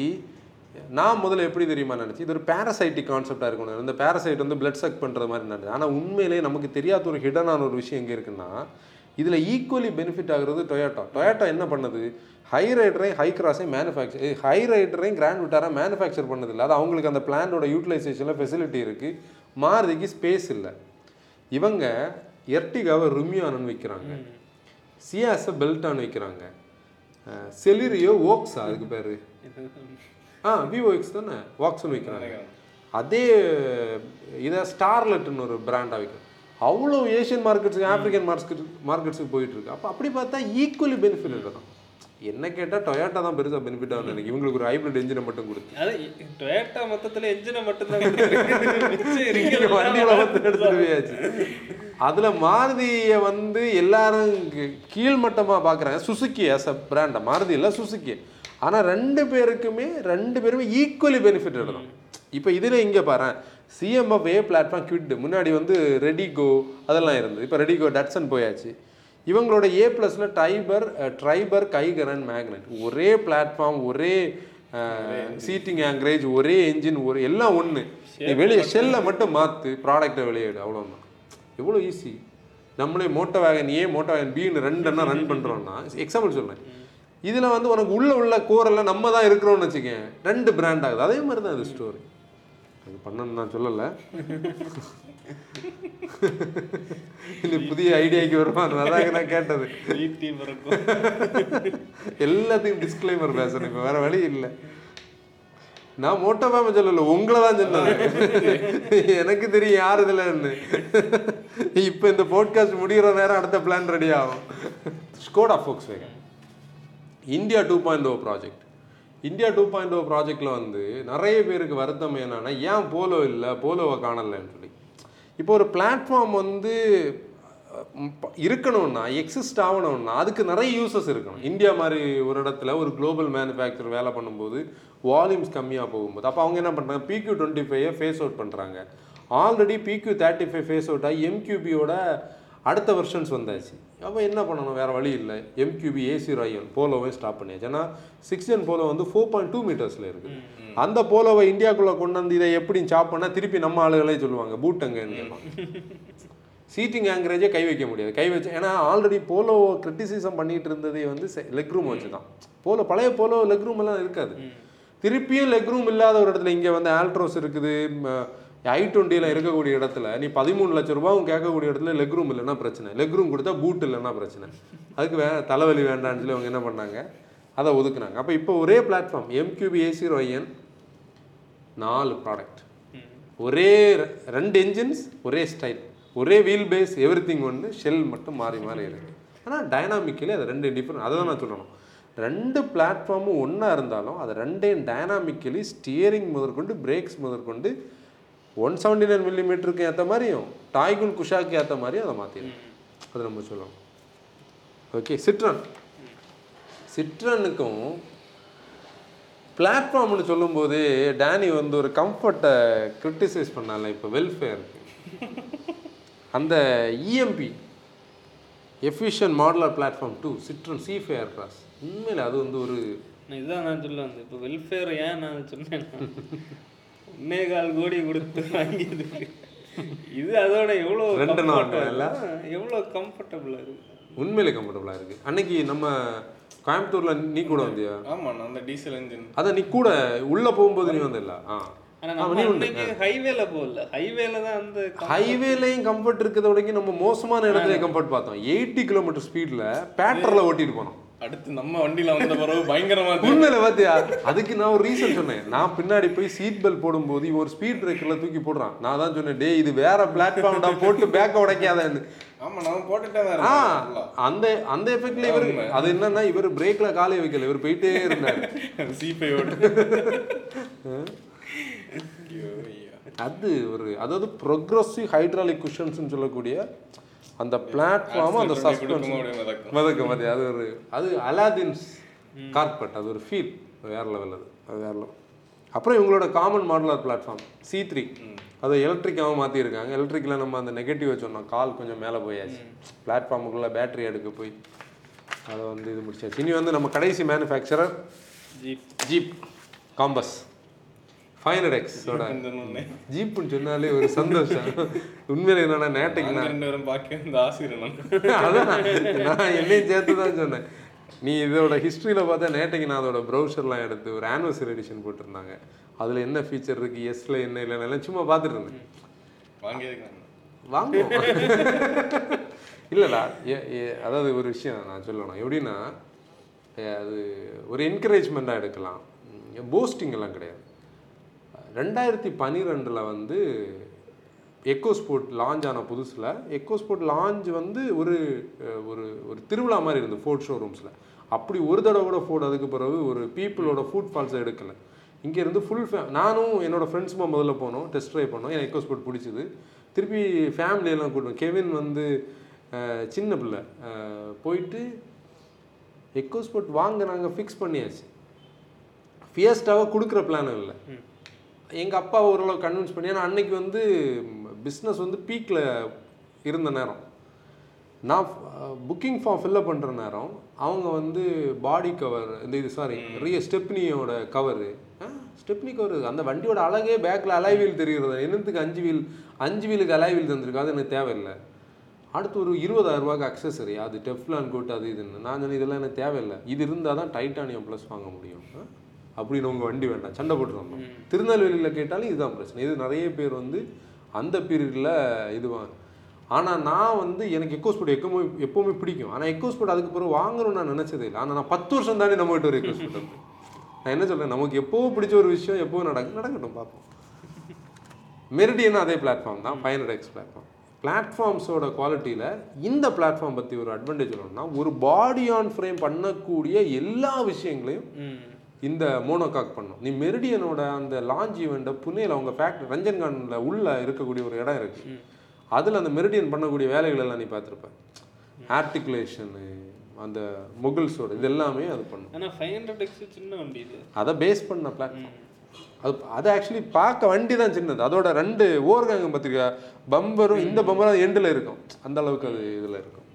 நான் முதல்ல எப்படி தெரியுமா நினைச்சு இது ஒரு பேரசைட்டிக் கான்செப்டாக இருக்கணும். இந்த பேரசைட் வந்து பிளட் சக் பண்ற மாதிரி நினைச்சு ஆனால் உண்மையிலேயே நமக்கு தெரியாத ஒரு ஹிடனான ஒரு விஷயம் எங்கே இருக்குன்னா இதில் ஈக்குவலி பெனிஃபிட் ஆகுறது டொயோட்டா டொயோட்டா என்ன பண்ணுது? ஹை ரைடரையும் ஹை கிராஸையும் மேனுஃபேக்சர் ஹை ரைடரையும் கிராண்ட் விட்டாரா மேனுஃபேக்சர் பண்ணதில்லை அது அவங்களுக்கு அந்த பிளானோட யூட்டிலைசேஷனில் ஃபெசிலிட்டி இருக்குது மாருதிக்கு ஸ்பேஸ் இல்லை. இவங்க எர்டிகாவை ருமியானு வைக்கிறாங்க. சியாஸை பெல்டான் வைக்கிறாங்க. செலிரியோ ஓக்ஸா அதுக்கு பேர். ஆ விவோ எக்ஸ் தானே? வாக்ஸ்னு வைக்கிறாங்க. அதே இதை ஸ்டார்லெட்னு ஒரு பிராண்டாக வைக்கிறாங்க. அவ்வளோ ஏஷியன் மார்க்கெட்ஸுக்கு ஆப்பிரிக்கன் மார்க்கெட் மார்க்கெட்ஸுக்கு போயிட்டு இருக்கு அப்போ அப்படி பார்த்தா ஈக்குவலி பெனிஃபிட் இருக்கும் என்ன கேட்டால் டொயோட்டா தான் பெருசாக பெனிஃபிட் ஆகும் எனக்கு இவங்களுக்கு ஒரு ஹைப்ரிட் என்ஜினை மட்டும் கொடுத்து. அது டொயோட்டா மொத்தத்துல என்ஜினை மிச்சம் இருக்கிறதெல்லாம் வண்டியில் வந்து எடுத்துட்டு போயாச்சு. அதுல மாருதியை வந்து எல்லாரும் கீ- கீழ்மட்டமா பார்க்குறாங்க சுசுக்கி ஆஸ் அ பிராண்டை மாருதி இல்லை சுசுக்கி ஆனா ரெண்டு பேருக்குமே ரெண்டு பேருமே ஈக்குவலி பெனிஃபிட் எடுக்கணும் இப்போ இதுல இங்க பாரு சிஎம்எஃப் ஏ பிளாட்ஃபார்ம் குவிட் முன்னாடி வந்து ரெடிகோ அதெல்லாம் இருந்தது. இப்போ ரெடிகோ டட்சன் போயாச்சு. இவங்களோட A ப்ளஸ்ல Triber Triber Kiger and Magnite ஒரே பிளாட்ஃபார்ம் ஒரே சீட்டிங் ஆங்கரேஜ் ஒரே என்ஜின் ஒரு எல்லாம் ஒன்று நீ வெளியே ஷெல்லை மட்டும் மாற்று ப்ராடக்டை வெளியிடு அவ்வளோதான் எவ்வளோ ஈஸி நம்மளே motor Vikatan A motor Vikatan பின்னு ரெண்டுன்னா ரன் பண்ணுறோம்னா எக்ஸாம்பிள் சொல்றேன். இதில் வந்து உனக்கு உள்ள உள்ள கோரெல்லாம் நம்ம தான் இருக்கிறோம்னு வச்சுக்கேன். ரெண்டு பிராண்ட் ஆகுது. அதே மாதிரி தான் இது ஸ்டோரி அது பண்ணணும்னு நான் சொல்லலை. இந்த புதிய ஐடியாக்கு வருமா அதான் நான் கேட்டது. எல்லாத்தையும் டிஸ்க்ளைமர் பேசணும் இப்போ வேற வழி இல்லை. நான் மோட்டோ ஃபேம சொல்லல உங்களை தான் சொன்னேன் எனக்கு தெரியும் யார் இதுலன்னு. இப்போ இந்த போட்காஸ்ட் முடிகிற நேரம் அடுத்த பிளான் ரெடி ஆகும். Skoda Volkswagen India two point O project India two point O ப்ராஜெக்டில் வந்து நிறைய பேருக்கு வருத்தம் என்னென்னா ஏன் போலோ இல்லை போலோவை காணலைன்னு சொல்லி. இப்போ ஒரு பிளாட்ஃபார்ம் வந்து இருக்கணும்னா எக்ஸிஸ்ட் ஆகணும்னா அதுக்கு நிறைய யூசஸ் இருக்கணும். இந்தியா மாதிரி ஒரு இடத்துல ஒரு குளோபல் மேனுஃபேக்சர் வேலை பண்ணும்போது வால்யூம்ஸ் கம்மியாக போகும்போது அப்போ அவங்க என்ன பண்ணுறாங்க பிக்யூ டுவெண்ட்டி ஃபைவை ஃபேஸ் அவுட் பண்ணுறாங்க already PQ thirty five phase out ஆகி எம்கியூபியோட அடுத்த வெர்ஷன்ஸ் வந்தாச்சு. அப்போ என்ன பண்ணணும்? வேறு வழி இல்லை. எம்கியூபி ஏசி ராயன் போலோவை ஸ்டாப் பண்ணியாச்சு. ஏன்னா சிக்ஸ் என் போலோ வந்து ஃபோர் பாயிண்ட் டூ மீட்டர்ஸில் இருக்குது அந்த போலோவை இந்தியாக்குள்ளே கொண்டு வந்து இதை எப்படி சாப் பண்ணால் திருப்பி நம்ம ஆளுகளே சொல்லுவாங்க பூட் அங்கன்னு கேட்பாங்க சீட்டிங் ஆங்கரேஜே கை வைக்க முடியாது. கை வச்சு ஏன்னா ஆல்ரெடி போலோ கிரிட்டிசிசம் பண்ணிட்டு இருந்ததே வந்து லெக் ரூம் வச்சு தான். போலோ பழைய போலோ லெக் ரூம் எல்லாம் இருக்காது. திருப்பியும் லெக் ரூம் இல்லாத ஒரு இடத்துல இங்கே வந்து ஆல்ட்ரோஸ் இருக்குது. ஐ டுவெண்ட்டியில் இருக்கக்கூடிய இடத்துல நீ பதிமூணு லட்ச ரூபாவும் கேட்கக்கூடிய இடத்துல லெக் ரூம் இல்லைன்னா பிரச்சனை. லெக் ரூம் கொடுத்தா பூட் இல்லைன்னா பிரச்சனை. அதுக்கு வே தலைவலி வேண்டாம்னு சொல்லி அவங்க என்ன பண்ணாங்க? அதை ஒதுக்குனாங்க. அப்போ இப்போ ஒரே பிளாட்ஃபார்ம் எம்கியூபி ஏசி ரொயன் நாலு ப்ராடக்ட் ஒரே ரெண்டு என்ஜின்ஸ் ஒரே ஸ்டைல் ஒரே வீல் பேஸ் எவ்ரி திங் ஒன்று ஷெல் மட்டும் மாறி மாறி இருக்குது ஆனால் டைனாமிக்கலி அது ரெண்டு டிஃப்ரெண்ட் அதை தான் நான் சொல்லணும். ரெண்டு பிளாட்ஃபார்மும் ஒன்றா இருந்தாலும் அது ரெண்டையும் டைனாமிக்கலி ஸ்டியரிங் முதற்கொண்டு பிரேக்ஸ் முதற்கொண்டு ஒன் செவன்டி நைன் மில்லிமீட்டருக்கு ஏற்ற மாதிரியும் டாய்குன் குஷாக்கு ஏற்ற மாதிரியும் அதை மாற்றிடும் அது நம்ம சொல்லலாம் ஓகே சிட்ரன். சிட்ரனுக்கும் பிளாட்ஃபார்ம்னு சொல்லும்போது டேனி வந்து ஒரு கம்ஃபர்ட்டை கிரிட்டிசைஸ் பண்ணால இப்போ வெல்ஃபேருக்கு அந்த EMP efficient modular platform two Citroen C Aircross உண்மையில் அது வந்து ஒரு இதான் நான் சொல்ல வந்தேன். இப்போ வெல்ஃபேர் ஏன் நான் சொன்னேன் ஒன்னே கால் கோடி கொடுத்து வாங்கியது. இது அதோட எவ்வளோ ரெண்டு எவ்வளோ கம்ஃபர்டபுளாக இருக்கு உண்மையிலே கம்ஃபர்டபுளாக இருக்குது அன்னைக்கு நம்ம கோயம்புத்தூரில் நீ கூட வந்தியா? ஆமா நான் அந்த டீசல் இன்ஜின் அதான் நீ கூட உள்ளே போகும்போது நீ வந்தில்ல? ஆ. ஹைவேல போகல. ஹைவேல தான் அந்த ஹைவேலையும் கம்ஃபர்ட் இருக்கிறத விட நம்ம மோசமான இடத்துல கம்ஃபர்ட் பார்த்தோம். எயிட்டி கிலோமீட்டர் ஸ்பீடில் பேட்டரில் ஓட்டிட்டு போனோம். அடுத்து நம்ம வண்டியில வந்த பிறகு பயங்கரமா இருந்துச்சு. உண்மையில பாத்தியா? அதுக்கு நான் ஒரு ரீசன் சொன்னேன். நான் பின்னாடி போய் சீட் பெல்ட் போடும்போது இவன் ஒரு ஸ்பீட் பிரேக்கர்ல தூக்கி போடுறான். நான் தான் சொன்னேன் டேய் இது வேற பிளாட்ஃபார்ம்டா போட்டு பேக்க உடைக்காதன்னு. ஆமா நம்ம போட்டுட்டே தான் ஆ இருந்தோம் அந்த அந்த எஃபெக்ட்ல இவர் அது என்னன்னா இவர் பிரேக்ல காலை வைக்கல இவர் போயிட்டே இருந்தாரு. அது ஒரு அதாவது ப்ரொக்ரஸிவ் ஹைட்ராலிக் குஷன்ஸ்னு சொல்லக்கூடிய அந்த பிளாட்ஃபார்ம் அந்த சஸ்பென்ஸ் மிதக்கும். மதக்க மதி அது ஒரு அது அலாதின்ஸ் கார்பெட் அது ஒரு ஃபீல் வேற லெவல் அது. அது வேற லெவல் அப்புறம் இவங்களோட common modular platform C three அதை எலக்ட்ரிக்காகவும் மாற்றிருக்காங்க எலக்ட்ரிக்கில் நம்ம அந்த நெகட்டிவ் சொன்னோம். கால் கொஞ்சம் மேலே போயாச்சு. பிளாட்ஃபார்முக்குள்ளே பேட்டரி எடுக்க போய் அதை வந்து இது முடிச்சாச்சு. இனி வந்து நம்ம கடைசி manufacturer Jeep Jeep Compass five hundred எக்ஸோட. ஜீப்புன்னு சொன்னாலே ஒரு சந்தோஷம். உண்மையில என்னன்னா நேட்டைக்கு நான் பார்க்க இந்த ஆசிரியர். அதான் நான் என்னையும் சேர்த்து தான் சொன்னேன். நீ இதோட ஹிஸ்ட்ரியில் பார்த்தா நேட்டைக்கு நான் அதோட ப்ரௌசர்லாம் எடுத்து ஒரு ஆனிவர்சரி எடிஷன் போட்டிருந்தாங்க. அதில் என்ன ஃபீச்சர் இருக்குது எஸ்ல என்ன இல்லைன்னு எல்லாம் சும்மா பார்த்துட்டு இருந்தேன். வாங்குவோம். இல்லைடா அதாவது ஒரு விஷயம் நான் சொல்லணும். எப்படின்னா அது ஒரு என்கரேஜ்மெண்ட்டாக எடுக்கலாம். போஸ்டிங் எல்லாம் கிடையாது. ரெண்டாயிரத்தி பன்னிரெண்டில் வந்து எக்கோ ஸ்போர்ட் லான்ச் ஆன புதுசில் எக்கோ ஸ்போர்ட் லான்ச் வந்து ஒரு ஒரு ஒரு திருவிழா மாதிரி இருந்தது ஃபோர்ட் ஷோரூம்ஸில் அப்படி ஒரு தடவை கூட ஃபோர்ட் அதுக்கு பிறகு ஒரு பீப்புளோட ஃபுட் ஃபால்ஸை எடுக்கலை. இங்கே இருந்து ஃபுல் ஃபே நானும் என்னோட ஃப்ரெண்ட்ஸுமா முதல்ல போனோம் டெஸ்ட் ட்ரைவ் பண்ணோம் எனக்கு எக்கோ ஸ்போர்ட் பிடிச்சிது. திருப்பி ஃபேமிலியெல்லாம் கூட்டணும் கெவின் வந்து சின்ன பிள்ளை. போயிட்டு எக்கோ ஸ்போர்ட் வாங்க நாங்கள் ஃபிக்ஸ் பண்ணியாச்சு. ஃபியஸ்டாவை கொடுக்குற பிளானும் இல்லை. எங்கள் அப்பா ஓரளவு கன்வின்ஸ் பண்ணி ஏன்னா அன்னைக்கு வந்து பிஸ்னஸ் வந்து பீக்கில் இருந்த நேரம். நான் புக்கிங் ஃபார்ம் ஃபில்லப் பண்ணுற நேரம் அவங்க வந்து பாடி கவர் இந்த இது சாரி ரிய ஸ்டெப்னியோட கவரு ஸ்டெப்னி கவர் அந்த வண்டியோட அழகே பேக்கில் அலைவீல் தெரிகிறது. என்னத்துக்கு அஞ்சு வீல் அஞ்சு வீலுக்கு அலைவீல் தந்திருக்கு அது எனக்கு தேவையில்லை. அடுத்து ஒரு இருபதாயிரம் ரூபாய்க்கு அக்சசரி அது டெஃப்லான் கோட் அது இதுன்னு. நான் இதெல்லாம் எனக்கு தேவையில்லை. இது இருந்தால் தான் டைட்டானியம் ப்ளஸ் வாங்க முடியும்? அப்படின்னு உங்கள் வண்டி வேண்டாம். சண்டை போட்டு வந்தோம் திருநெல்வேலியில் கேட்டாலும் இதுதான் பிரச்சனை. இது நிறைய பேர் வந்து அந்த பீரியடில் இதுவாங்க ஆனால் நான் வந்து எனக்கு எக்கோஸ்போர்ட் எப்பவுமே எப்போவுமே பிடிக்கும். ஆனால் எக்கோஸ்போர்ட் அதுக்கு பிறகு வாங்கணும்னு நான் நினச்சதே இல்லை. ஆனால் நான் பத்து வருஷம் தாண்டி நம்ம கிட்ட ஒரு எக்கோஸ்போர்ட் வந்து நான் என்ன சொல்கிறேன் நமக்கு எப்போவும் பிடிச்ச ஒரு விஷயம் எப்போ நடக்கும் நடக்கட்டும் பார்ப்போம். மெரிடியன் அதே பிளாட்ஃபார்ம் தான். ஹண்ட்ரட் எக்ஸ் பிளாட்ஃபார்ம் பிளாட்ஃபார்ம்ஸோட குவாலிட்டியில் இந்த பிளாட்ஃபார்ம் பற்றி ஒரு அட்வான்டேஜ் சொல்லணும்னா ஒரு பாடி ஆன் ஃப்ரேம் பண்ணக்கூடிய எல்லா விஷயங்களையும் இந்த மோனோகாக் பண்ணும். நீ மெரிடியனோட அந்த லான்ச் ஈவெண்ட்டை புனேல அவங்க ஃபேக்ட்ரி ரஞ்சன்கானில் உள்ள இருக்கக்கூடிய ஒரு இடம் இருக்கு. அதில் அந்த மெரிடியன் பண்ணக்கூடிய வேலைகள் எல்லாம் நீ பார்த்துருப்ப. ஆர்டிகுலேஷனு அந்த முகில்ஸோட இது எல்லாமே அது பண்ணும். ஃபைவ் ஹண்ட்ரட் எக்ஸ் சின்ன வண்டி இது. அதை பேஸ் பண்ண பிளாட்ஃபார்ம் அது அது ஆக்சுவலி பார்க்க வண்டி தான் சின்னது. அதோட ரெண்டு ஓர்காங்க பார்த்திருக்கா பம்பரும் இந்த பம்பரும் எண்டில் இருக்கும். அந்த அளவுக்கு அது இதில் இருக்கும்.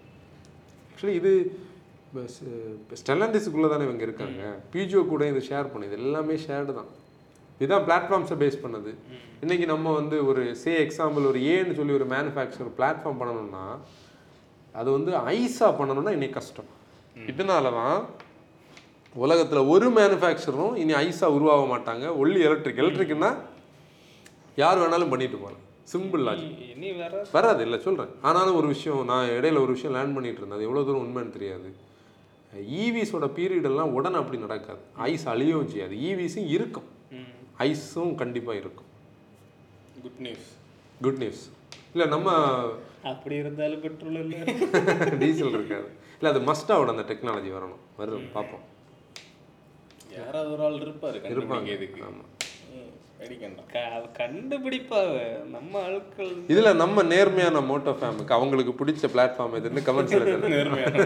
ஆக்சுவலி இது ஸ்டெலண்டிஸுக்குள்ளே தானே இவங்க இருக்காங்க. பிஜிஓ கூட இதை ஷேர் பண்ணுது. எல்லாமே ஷேர்டு தான். இதுதான் பிளாட்ஃபார்ம்ஸை பேஸ் பண்ணது. இன்னைக்கு நம்ம வந்து ஒரு சே எக்ஸாம்பிள் ஒரு ஏன்னு சொல்லி ஒரு மேனுஃபேக்சர் பிளாட்ஃபார்ம் பண்ணணும்னா அது வந்து ஐஸாக பண்ணணும்னா இன்னைக்கு கஷ்டம். இதனால தான் உலகத்தில் ஒரு மேனுஃபேக்சரும் இனி ஐஸாக உருவாக மாட்டாங்க. ஒல்லி எலக்ட்ரிக் எலக்ட்ரிக்னா யார் வேணாலும் பண்ணிட்டு போகலாம் சிம்பிள் லாஜிக் வராது. இல்லை சொல்கிறேன் ஆனாலும் ஒரு விஷயம் நான் இடையில ஒரு விஷயம் லேர்ன் பண்ணிட்டு இருந்தேன். அது எவ்வளோ தூரம் உண்மைன்னு தெரியாது. ஈவிஸோட பீரியடெல்லாம் உடனே அப்படி நடக்காது. ஐஸ் அழியவும் செய்யாது. ஈவிஸும் இருக்கும். ம். ஐஸும் கண்டிப்பாக இருக்கும். குட் நியூஸ் குட் நியூஸ் இல்லை நம்ம அப்படி இருந்தாலும் பெட்ரோல் இல்லை. டீசல் இருக்காது. இல்லை அது மஸ்டாவோட அந்த டெக்னாலஜி வரணும். வரும் பார்ப்போம். யாராவது ஒரு ஆள் இருப்பாரு இருப்பாங்க. கண்டுபிடிக்கிறதுக்கு ஆமாம் கண்டுபிடிப்பாவ நம்ம ஆட்கள் இதில் நம்ம நேர்மையான மோட்டோ ஃபேமுக்கு அவங்களுக்கு பிடிச்ச பிளாட்ஃபார்ம் எதுன்னு கமெண்ட்ஸில் நேர்மையான.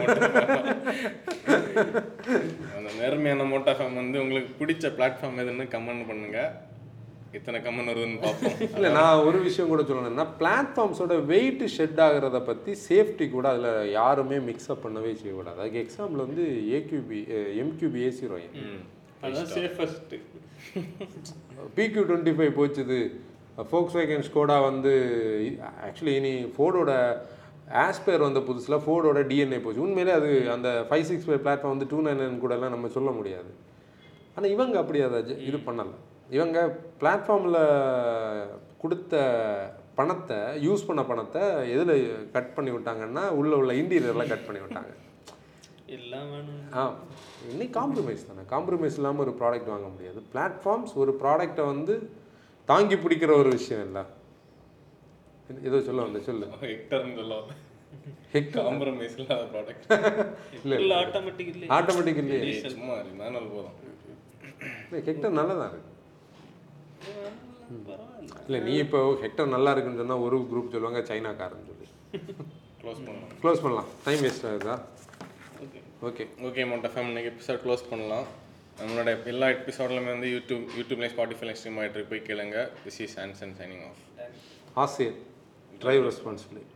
அந்த நேர்மையான மோட்டா ஃபேம் வந்து உங்களுக்கு பிடிச்ச பிளாட்ஃபார்ம் எதுன்னு கமெண்ட் பண்ணுங்க. இத்தனை கமெண்ட் வருதுன்னு பார்ப்போம். இல்லை நான் ஒரு விஷயம் கூட சொல்லணும்னா பிளாட்ஃபார்ம்ஸோட வெயிட் ஷெட் ஆகுறத பற்றி சேஃப்டி கூட அதில் யாருமே மிக்ஸ்அப் பண்ணவே செய்யக்கூடாது. அதுக்கு எக்ஸாம்பிள் வந்து ஏக்யூபி எம்கியூபி ஏசி ரோயின். அதான் சேஃபஸ்ட் பிக்யூ டுவெண்ட்டி ஃபைவ் போச்சுது. ஃபோக்ஸ் வேகன் ஸ்கோடா வந்து ஆக்சுவலி இனி ஃபோர்டோட ஆஸ்பேர் வந்த புதுசில் ஃபோர்டோட டிஎன்ஏ போச்சு. உண்மையிலே அது அந்த ஃபைவ் சிக்ஸ் ஃபைவ் பிளாட்ஃபார்ம் வந்து டூ நைன் நைன் கூடலாம் நம்ம சொல்ல முடியாது. ஆனால் இவங்க அப்படி அதை ஜ- இது பண்ணலை. இவங்க பிளாட்ஃபார்மில் கொடுத்த பணத்தை யூஸ் பண்ண பணத்தை எதில் கட் பண்ணி விட்டாங்கன்னா உள்ள உள்ள இன்டீரியரில் கட் பண்ணி விட்டாங்க ஆ இன்னைக்கு காம்ப்ரமைஸ் தானே. காம்ப்ரமைஸ் இல்லாமல் ஒரு ப்ராடக்ட் வாங்க முடியாது. பிளாட்ஃபார்ம்ஸ் ஒரு ப்ராடக்டை வந்து தாங்கி பிடிக்கிற ஒரு விஷயம் இல்லை. ஏதோ சொல்ல வந்த சொல்லு. ஹெக்டர்னு சொல்லுவோம் ஹெக்டர்? காம்ப்ரமைஸ் இல்லாத ப்ராடக்ட் இல்லை ஆட்டோமேட்டிக் இல்லை ஆட்டோமேட்டிக் இல்லையே சும்மா மேனுவல் போதும். இல்லை ஹெக்டர் நல்லா தான் இருக்கு பரவாயில்ல. இல்லை நீ இப்போ ஹெக்டர் நல்லா இருக்குன்னு சொன்னால் ஒரு குரூப் சொல்லுவாங்க சைனாக்காரன்னு சொல்லி. க்ளோஸ் பண்ணலாம். க்ளோஸ் பண்ணலாம். டைம் வேஸ்ட் ஆகுதா? ஓகே ஓகே ஓகே ஃபேம் இன்னைக்கு எபிசோட் க்ளோஸ் பண்ணலாம். நம்மளோட எல்லா எபிசோட்லையுமே வந்து யூடியூப் யூடியூப்லேயும் ஸ்பாட்டிஃபைல ஸ்ட்ரீம் ஆகிட்டு போய் கேளுங்க. This is Anson signing off ஆசிரியர் டிரைவ் ரெஸ்பான்சிபிலிட்டி